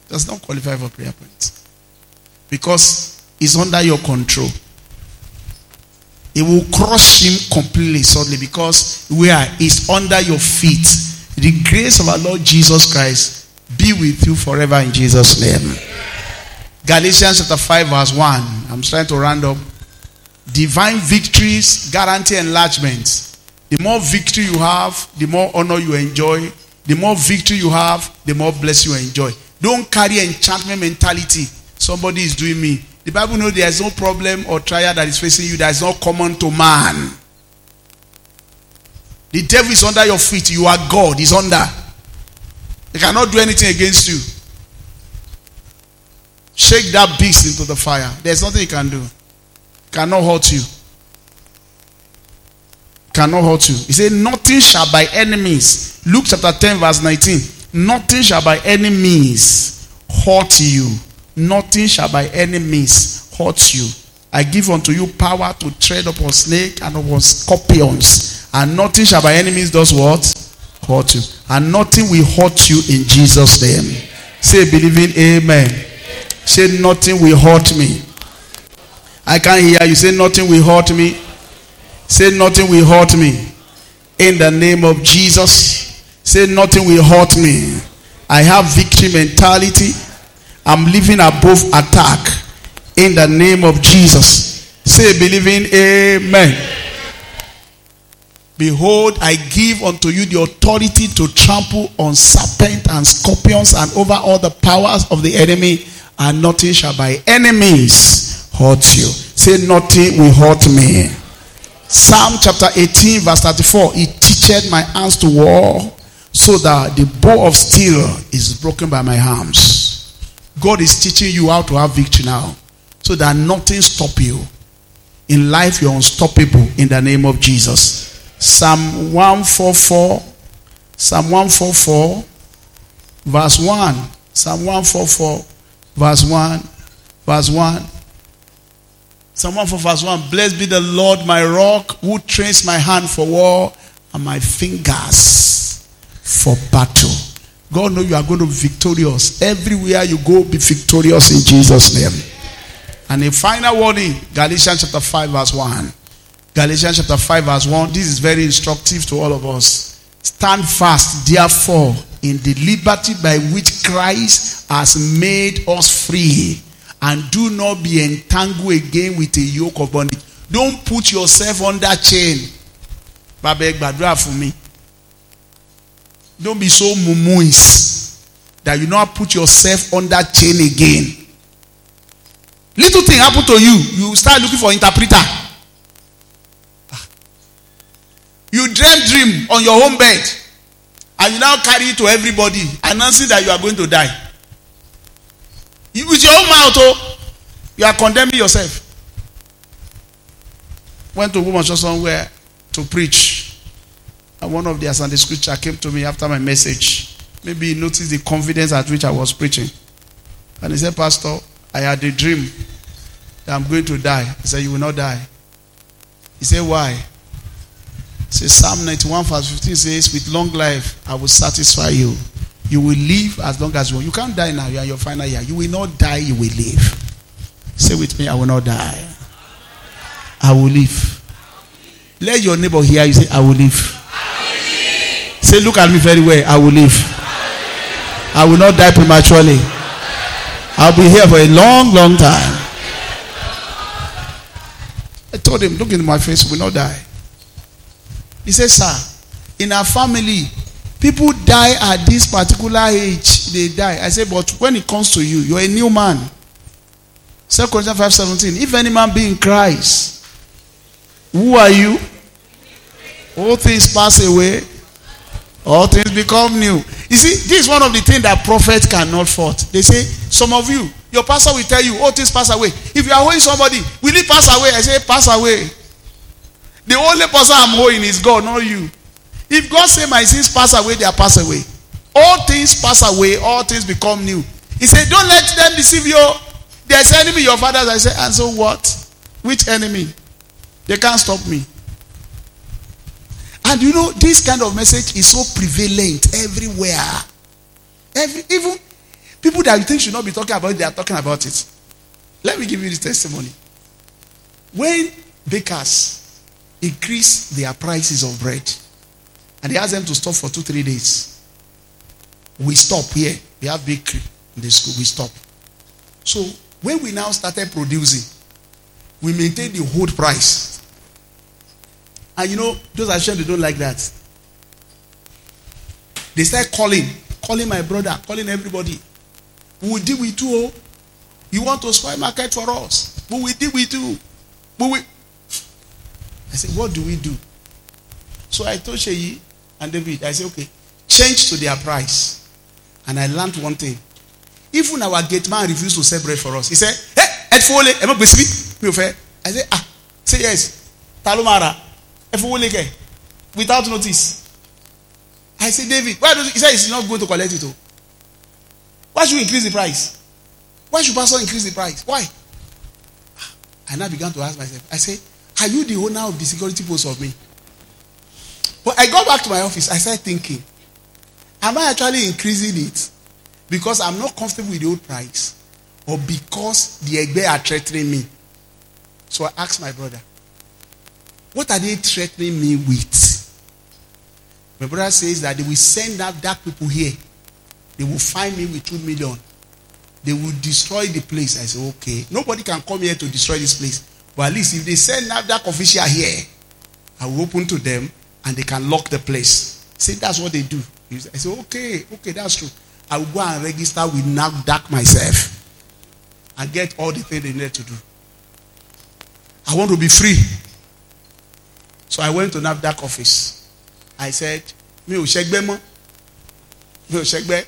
It does not qualify for prayer point. Because it's under your control. It will crush him completely suddenly because where is under your feet. The grace of our Lord Jesus Christ be with you forever in Jesus' name. Galatians chapter 5, verse 1. I'm trying to round up. Divine victories guarantee enlargement. The more victory you have, the more honor you enjoy. The more victory you have, the more blessing you enjoy. Don't carry enchantment mentality. Somebody is doing me. The Bible knows there is no problem or trial that is facing you that is not common to man. The devil is under your feet. You are God. He's under. He cannot do anything against you. Shake that beast into the fire. There's nothing he can do. Cannot hurt you. Cannot hurt you. He said, Nothing shall by enemies. Luke chapter 10, verse 19. Nothing shall by enemies hurt you. Nothing shall by any means hurt you. I give unto you power to tread upon snake and upon scorpions. And nothing shall by enemies does what? hurt you. And nothing will hurt you in Jesus' name. Say, believing, Amen. Say, nothing will hurt me. I can't hear you. Say, nothing will hurt me. Say, nothing will hurt me. In the name of Jesus. Say, nothing will hurt me. I have victory mentality. I'm living above attack. In the name of Jesus. Say, believing, Amen. Behold, I give unto you the authority to trample on serpents and scorpions and over all the powers of the enemy, and nothing shall by enemies hurt you. Say, nothing will hurt me. Psalm chapter 18, verse 34 He teacheth my hands to war, so that the bow of steel is broken by my arms. God is teaching you how to have victory now, so that nothing stop you. In life, you're unstoppable in the name of Jesus. Psalm 144, Psalm 144, verse 1. Psalm 144, verse 1, verse 1. Psalm 144, verse 1. Blessed be the Lord my rock, who trains my hand for war and my fingers for battle. God know you are going to be victorious. Everywhere you go, be victorious in Jesus' name. And a final warning, Galatians chapter 5, verse 1. Galatians chapter 5, verse 1. This is very instructive to all of us. Stand fast, therefore, in the liberty by which Christ has made us free. And do not be entangled again with a yoke of bondage. Don't put yourself under chain. Baba gbàdúrà for me. Don't be so mumuis that you not put yourself under chain again. Little thing happen to you, you start looking for interpreter. Ah. You dream dream on your home bed, and you now carry it to everybody, announcing that you are going to die. You, with your own mouth, oh, you are condemning yourself. Went to woman somewhere to preach, one of their Sunday scripture came to me after my message. Maybe he noticed the confidence at which I was preaching, and he said, "Pastor, I had a dream that I'm going to die." He said, "You will not die." He said, "Why?" Say Psalm 91 verse 15 says, With long life I will satisfy you. You will live as long as you want. You can't die now, you are your final year. You will not die, you will live. Say with me, I will not die. I will live. Let your neighbor hear you say, I will live. Say, look at me very well. I will live. I will not die prematurely. I'll be here for a long, long time. I told him, look in my face, we will not die. He said, sir, in our family, people die at this particular age. They die. I said, but when it comes to you, you're a new man. 2 Corinthians 5 17. If any man be in Christ, who are you? All things pass away, all things become new. You see, this is one of the things that prophets cannot fault. They say, some of you, your pastor will tell you, all things pass away. If you are holding somebody, will it pass away? I say, pass away. The only person I'm holding is God, not you. If God say my sins pass away, they are pass away. All things pass away, all things become new. He said, Don't let them deceive you. There's enemy your fathers. I said, and so what? Which enemy? They can't stop me. And you know, this kind of message is so prevalent everywhere. Every, even people that you think should not be talking about it, they are talking about it. Let me give you this testimony. When bakers increase their prices of bread, and they ask them to stop for two, three days, we stop here. We have bakery in the school, we stop. So when we now started producing, we maintain the whole price. And you know, those sure they don't like that. They start calling, calling my brother, calling everybody. We deal with you. Oh. You want to spoil market for us. We deal with you. But we I said, what do we do? So I told Sheyi and David, I said, okay, change to their price. And I learned one thing. Even our gate man refused to sell bread for us. He said, Hey, Edfole, am I I said, Ah, say yes. Talumara, Edfole, without notice. I said, David, why does he say he's not going to collect it? Oh? Why should we increase the price? Why should pastor increase the price? Why? Ah, I now began to ask myself, I said, Are you the owner of the security post of me? But I got back to my office, I started thinking, Am I actually increasing it because I'm not comfortable with the old price or because the Egbe are threatening me? So I asked my brother, What are they threatening me with? My brother says that they will send out dark people here. They will find me with two million. They will destroy the place. I say, okay. Nobody can come here to destroy this place. But at least if they send out dark official here, I will open to them and they can lock the place. See, that's what they do. I say, okay, okay, that's true. I will go and register with NAFDAC myself and get all the things they need to do. I want to be free. So I went to NAFDAC office. I said, Mi ò ṣẹgbẹ́ mọ́. Mi ò ṣẹgbẹ́.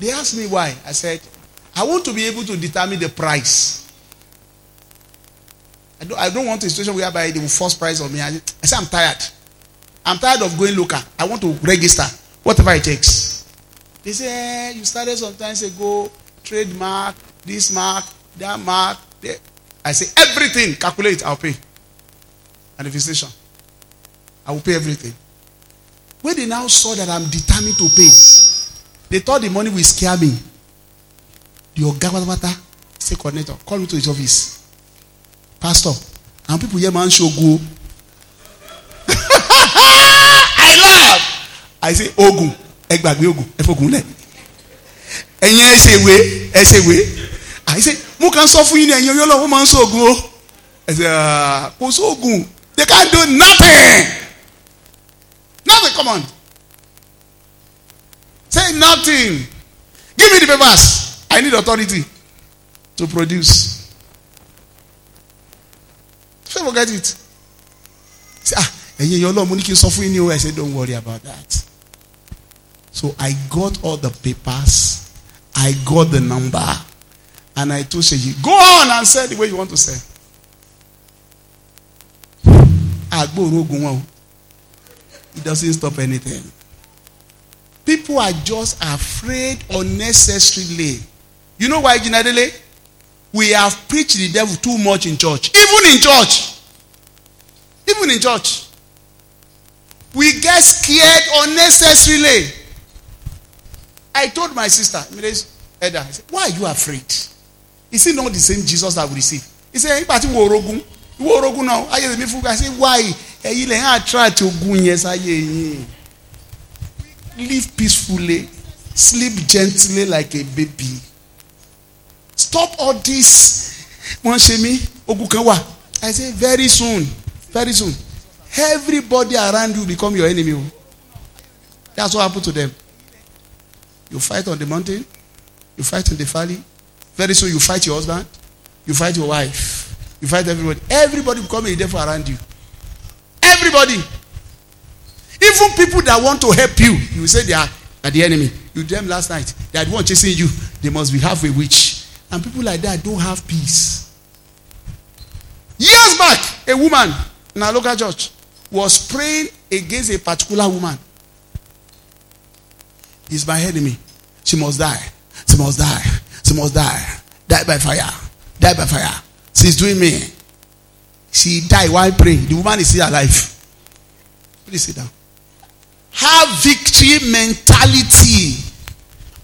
They asked me why. I said, I want to be able to determine the price. I don't, I don't want a situation whereby they will force price on me. I, I say, I'm tired. I'm tired of going local. I want to register, whatever it takes. They say, eh, you started some time ago, trademark, this mark, that mark. I say, everything, calculate, I'll pay. Manifestation. I will pay everything. When they now saw that I'm determined to pay, they thought the money will scare me. The Ogawata, say coordinator, call me to his office. Pastor, and people here man show go. I laugh. I say, Ogun, ẹ gbàgbé Ogun, ẹ fogun lẹ̀. Ẹ̀yin ẹ ṣe ìwé, ìwé. I say, mo kàn sọ fún yín ní ẹ̀yin ọyọ́ máa ń sọ Ogun o. Ẹ ṣe, ah, kò they can't do nothing. Nothing, come on. Say nothing. Give me the papers. I need authority to produce. Don't forget it. Say, ah, ẹ̀yin ẹ̀yin ọlọ́run mo ní kí said, don't worry about that. So I got all the papers. I got the number. And I told Sheyi, go on and say the way you want to say. Àgbòrò ogun wọn o. It doesn't stop anything. People are just afraid unnecessarily. You know why, Jinadele? We have preached the devil too much in church. Even in church. Even in church. We get scared unnecessarily. I told my sister, Edda, I said, why are you afraid? Is it not the same Jesus that we receive? He said, Ibati worogun. Ìwọ orogún náà ayé tèmi fún sí wáyé ẹ̀yin lẹ́yìn attract ogun yẹn sáyé yín. Live peacefully sleep gently like a baby. Stop all this. Wọ́n ṣe mí ogun kan wà. I say very soon very soon. Everybody around you become your enemy o. That's what happen to them. You fight on the mountain you fight in the valley. Very soon you fight your husband you fight your wife you fight everybody. Everybody will become a devil around you. Everybody. Even people that want to help you you say they are, are the enemy. You them last night they the one chasing you. They must be half a witch. And people like that don't have peace. Years back a woman in our local church was praying against a particular woman. He's my enemy. She must die. She must die. She must die. Die by fire. Die by fire she's doing me. She die while praying. The woman is still alive. Please sit down. Have victory mentality.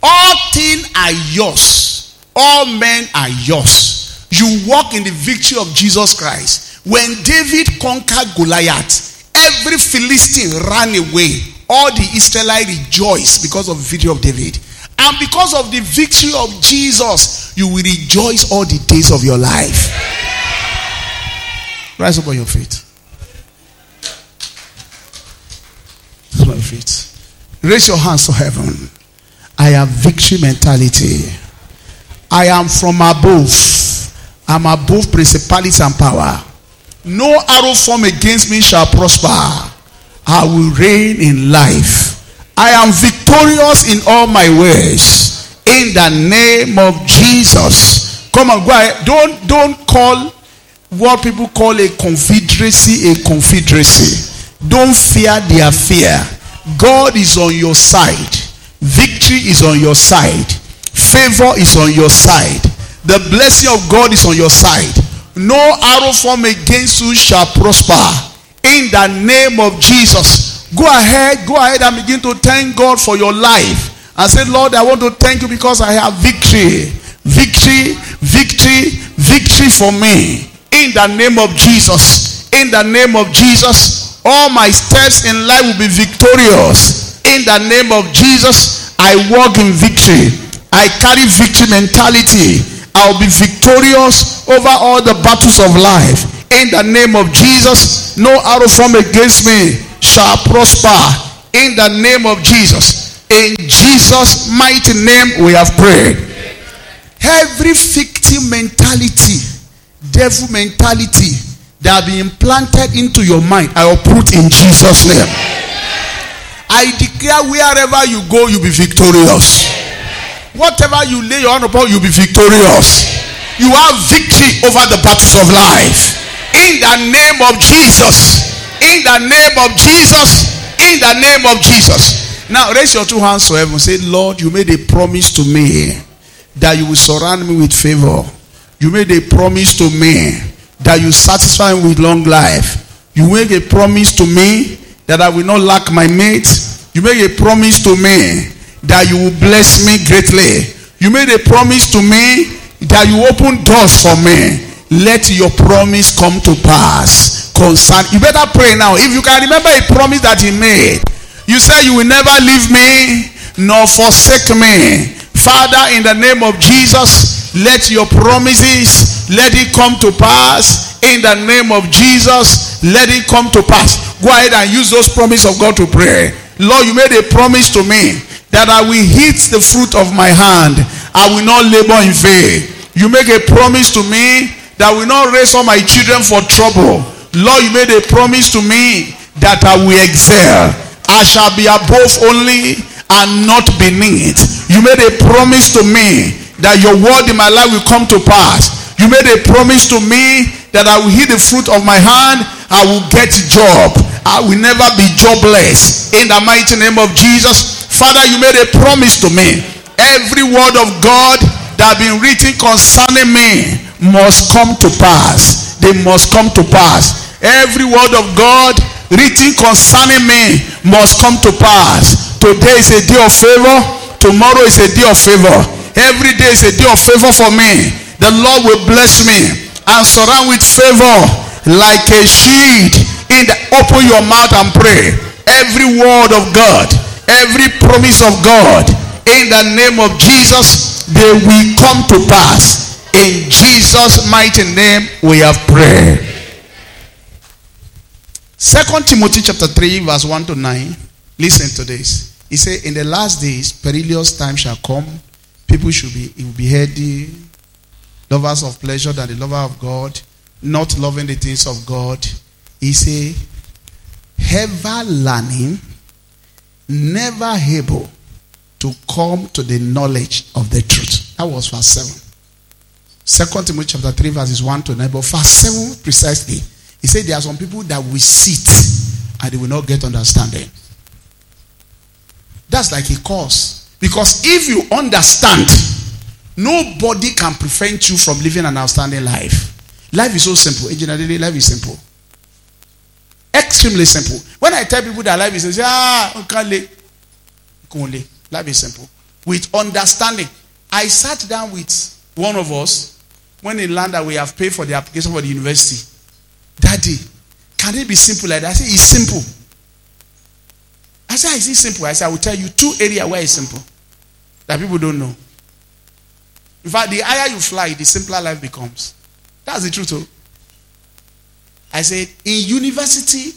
All things are yours. All men are yours. You walk in the victory of jesus christ. When david conquered goliath every philistine ran away. All the israelites rejoiced because of the victory of david and because of the victory of jesus you will rejoice all the days of your life. Rise up on your feet. Rise up on your feet. Raise your hands to heaven. I have victory mentality. I am from above. I'm above principalities and power. No arrow formed against me shall prosper. I will reign in life. I am victorious in all my ways. In the name of Jesus. Come on, go ahead. Don't, don't call what people call a confederacy a confederacy. Don't fear their fear. God is on your side. Victory is on your side. Favor is on your side. The blessing of God is on your side. No arrow formed against you shall prosper in the name of Jesus. Go ahead, go ahead and begin to thank God for your life. And say, Lord, I want to thank you because I have victory. Victory, victory, victory for me. In the name of Jesus. In the name of Jesus. All my steps in life will be victorious. In the name of Jesus, I walk in victory. I carry victory mentality. I'll be victorious over all the battles of life in the name of Jesus. No arrow formed against me shall prosper in the name of Jesus. In Jesus' mighty name we have prayed. Every victim mentality, devil mentality that have been implanted into your mind, I uproot in Jesus' name. I declare wherever you go, you'll be victorious. Whatever you lay your hand upon, you'll be victorious. You have victory over the battles of life in the name of Jesus. In the name of Jesus. In the name of Jesus. Now raise your two hands to heaven. Say, Lord, you made a promise to me that you will surround me with favor. You made a promise to me that you satisfy me with long life. You made a promise to me that I will not lack my mate. You made a promise to me that you will bless me greatly. You made a promise to me that you open doors for me let your promise come to pass concern. You better pray now. If you can remember a promise that he made you say you will never leave me nor forsake me. Father in the name of jesus let your promises let it come to pass. In the name of jesus let it come to pass. Go ahead and use those promises of god to pray. Lord you made a promise to me that i will eat the fruit of my hand. I will not labor in vain. You make a promise to me that will not raise all my children for trouble. Lord, you made a promise to me that I will excel. I shall be above only and not beneath. You made a promise to me that your word in my life will come to pass. You made a promise to me that I will eat the fruit of my hand. I will get a job. I will never be jobless. In the mighty name of Jesus. Father, you made a promise to me. Every word of God that have been written concerning me must come to pass. They must come to pass. Every word of God written concerning me must come to pass. Today is a day of favor. Tomorrow is a day of favor. Every day is a day of favor for me. The Lord will bless me and surround with favor like a shield. In the, open your mouth and pray. Every word of God, every promise of God, in the name of Jesus, they will come to pass. In Jesus' mighty name, we have prayed. Second Timothy chapter 3, verse 1 to 9. Listen to this. He said, In the last days, perilous time shall come. People should be, will be heady, lovers of pleasure than the lover of God, not loving the things of God. He said, ever learning, never able to come to the knowledge of the truth. That was verse 7. Second Timothy chapter 3, verses 1 to 9. But verse 7 precisely, he said there are some people that will sit and they will not get understanding. That's like a cause. Because if you understand, nobody can prevent you from living an outstanding life. Life is so simple. Engineering life is simple. Extremely simple. When I tell people that life is simple, ah, okay, life is simple. With understanding. I sat down with one of us when in land that we have paid for the application for the university. Daddy, can it be simple like that? I say, it's simple. I said, is it simple? I said, I will tell you two areas where it's simple that people don't know. In fact, the higher you fly, the simpler life becomes. That's the truth. Though. I said, in university,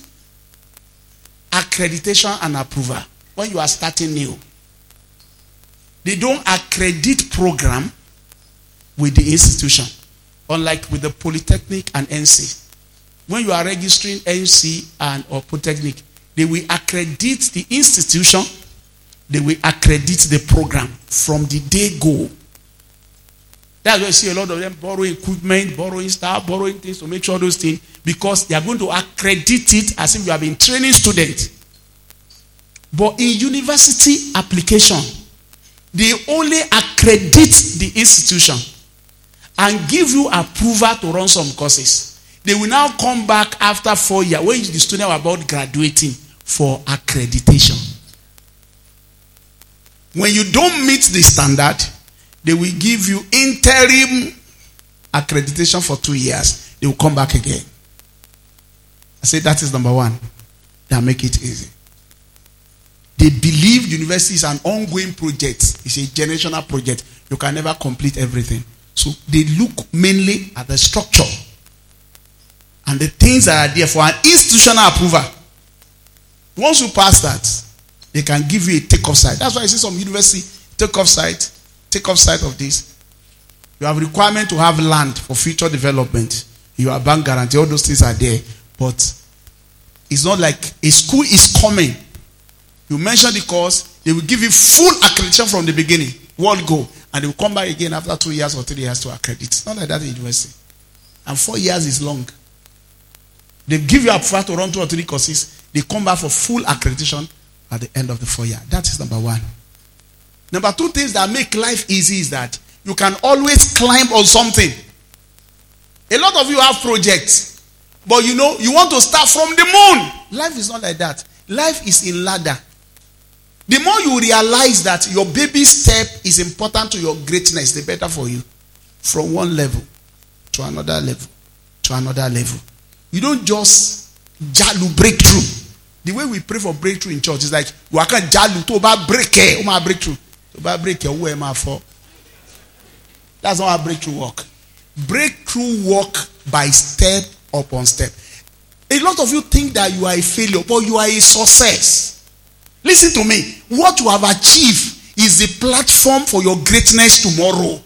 accreditation and approval, when you are starting new, they don't accredit program with the institution, unlike with the polytechnic and NC. When you are registering NC and or polytechnic, they will accredit the institution, they will accredit the program from the day go. That's why you see a lot of them borrowing equipment, borrowing stuff, borrowing things to make sure those things, because they are going to accredit it as if you have been training students. But in university application, they only accredit the institution and give you approval to run some courses. They will now come back after four years when the student are about graduating for accreditation. When you don't meet the standard, they will give you interim accreditation for two years. They will come back again. I say that is number one. That make it easy. They believe university is an ongoing project. It's a generational project. You can never complete everything. So they look mainly at the structure and the things that are there for an institutional approval. Once you pass that, they can give you a take-off site. That's why I see some university take-off site, take-off site of this. You have requirement to have land for future development. You have bank guarantee. All those things are there, but it's not like a school is coming. You mention the course, they will give you full accreditation from the beginning. World go, and they will come back again after two years or three years to accredit. It's not like that in university. And four years is long. They give you a approval to run two or three courses. They come back for full accreditation at the end of the four year. That is number one. Number two things that make life easy is that you can always climb on something. A lot of you have projects, but you know you want to start from the moon. Life is not like that. Life is in ladder. The more you realize that your baby step is important to your greatness, the better for you. From one level to another level to another level. You don't just jalu breakthrough. The way we pray for breakthrough in church is like waka jalu to ba break eh, o breakthrough. To ba break way ma for. That's not how breakthrough work. Breakthrough work by step upon step. A lot of you think that you are a failure, but you are a success. Listen to me. What you have achieved is the platform for your greatness tomorrow.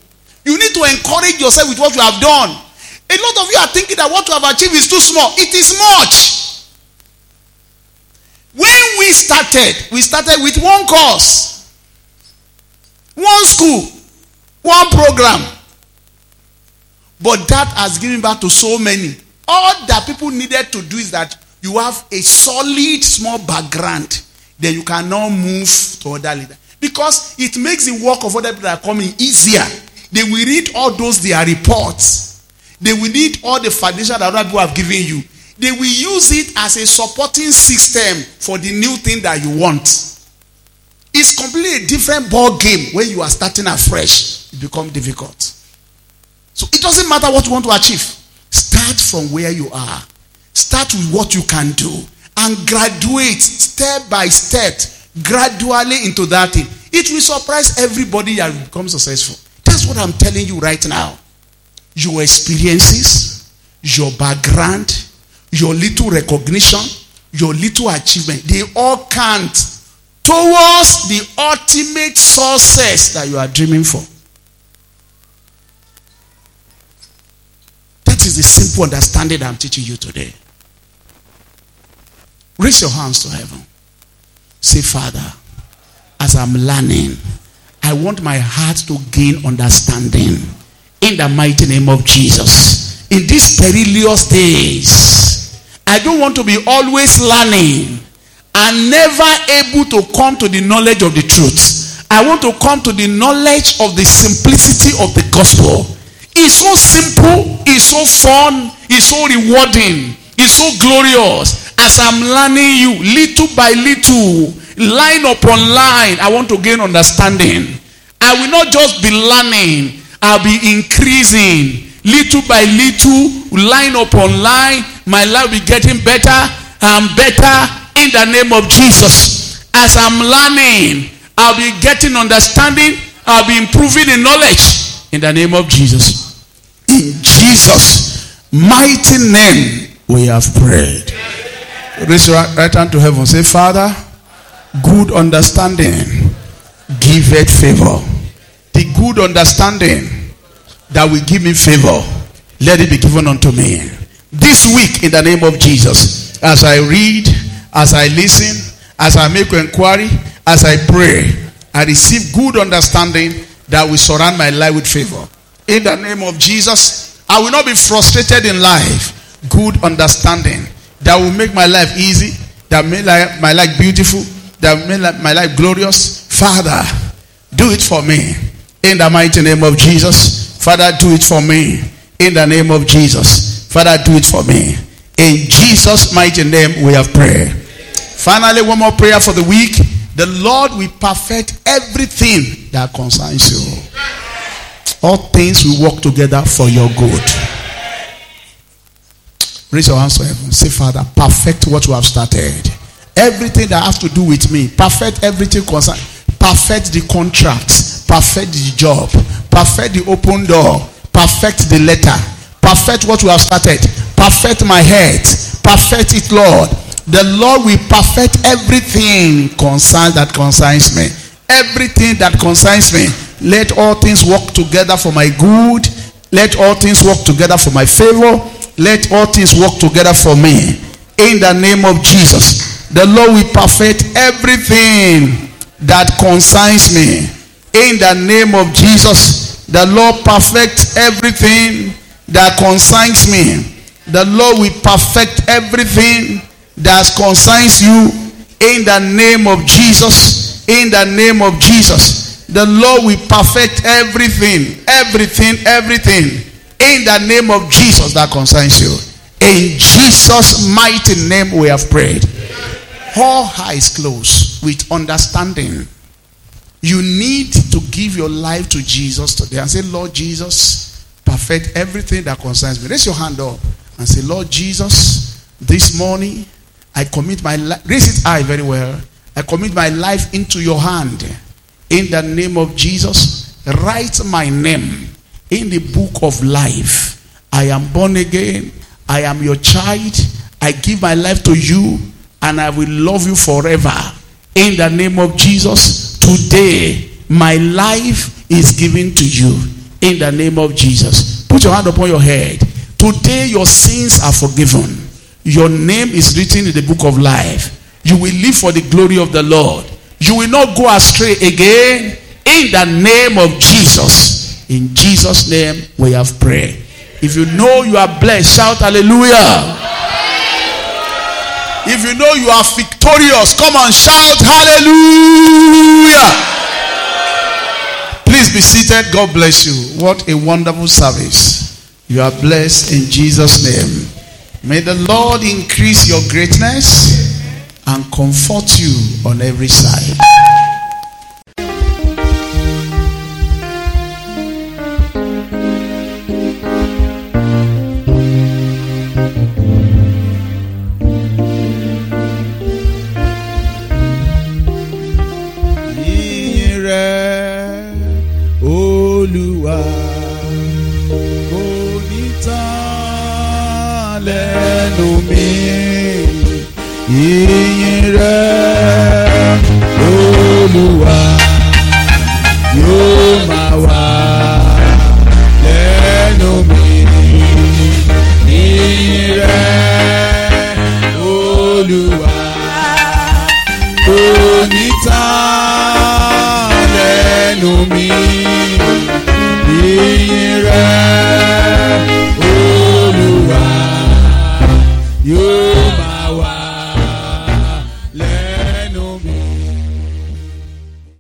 You need to encourage yourself with what you have done. A lot of you are thinking that what you have achieved is too small. It is much. When we started, we started with one course, one school, one program. But that has given back to so many. All that people needed to do is that you have a solid small background. Then you can now move to other leaders. Because it makes the work of other people that are coming easier. They will read all those their reports they will need all the foundation that other people have given you. They will use it as a supporting system for the new thing that you want. It's completely a different ball game when you are starting afresh. It becomes difficult. So it doesn't matter what you want to achieve. Start from where you are Start with what you can do and graduate step by step, gradually into that thing. It will surprise everybody that will become successful. That's what I'm telling you right now. Your experiences, your background, your little recognition, your little achievement, they all count towards the ultimate success that you are dreaming for. That is the simple understanding I'm teaching you today. Raise your hands to heaven. Say, Father, as I'm learning, I want my heart to gain understanding in the mighty name of Jesus. In these perilous days, I don't want to be always learning and never able to come to the knowledge of the truth. I want to come to the knowledge of the simplicity of the gospel. It's so simple, it's so fun, it's so rewarding, it's so glorious. As I'm learning you little by little, line upon line, I want to gain understanding. I will not just be learning, I'll be increasing little by little, line upon line. My life will be getting better and better in the name of Jesus. As I'm learning, I'll be getting understanding, I'll be improving in knowledge in the name of Jesus. In Jesus' mighty name, we have prayed. Raise your right hand to heaven. Say, Father, good understanding, give it favor. The good understanding that will give me favor, let it be given unto me. This week, in the name of Jesus, as I read, as I listen, as I make inquiry, as I pray, I receive good understanding that will surround my life with favor. In the name of Jesus, I will not be frustrated in life. Good understanding that will make my life easy, that make my life beautiful, that make my life glorious. Father, do it for me. In the mighty name of Jesus. Father, do it for me. In the name of Jesus. Father, do it for me. In Jesus' mighty name, we have prayed. Finally, one more prayer for the week. The Lord will perfect everything that concerns you. All things will work together for your good. Raise your hands to heaven. Say, Father, perfect what you have started. Everything that has to do with me, perfect everything. Perfect the contract, perfect the job, perfect the open door, perfect the letter, perfect what you have started, perfect my head, perfect it, Lord. The Lord will perfect everything concern that concerns me. Everything that concerns me let all things work together for my good. Let all things work together for my favor. Let all things work together for me. In the name of Jesus. The Lord will perfect everything that concerns me. In the name of Jesus. The Lord perfect everything that concerns me. The Lord will perfect everything that concerns you. In the name of Jesus. In the name of Jesus the Lord will perfect everything, everything, everything in the name of Jesus that concerns you. In Jesus' mighty name we have prayed. All eyes closed with understanding. You need to give your life to Jesus today and say, Lord Jesus, perfect everything that concerns me. Raise your hand up and say, Lord Jesus, this morning I commit my life. Raise it high very well. I commit my life into your hand. In the name of Jesus, write my name in the book of life. I am born again. I am your child. I give my life to you and I will love you forever. In the name of Jesus, today my life is given to you. In the name of Jesus. Put your hand upon your head. Today your sins are forgiven. Your name is written in the book of life. You will live for the glory of the Lord. You will not go astray again in the name of Jesus. In Jesus' name we have prayed. If you know you are blessed, shout hallelujah. If you know you are victorious, come on, shout hallelujah. Please be seated. God bless you. What a wonderful service. You are blessed in Jesus' name. May the Lord increase your greatness and comfort you on every side. Ìyìn rẹ olúwa yóò máa wà lẹ́nu mi. Ìyìn rẹ olúwa kò ní lẹ́nu mi. Ìyìn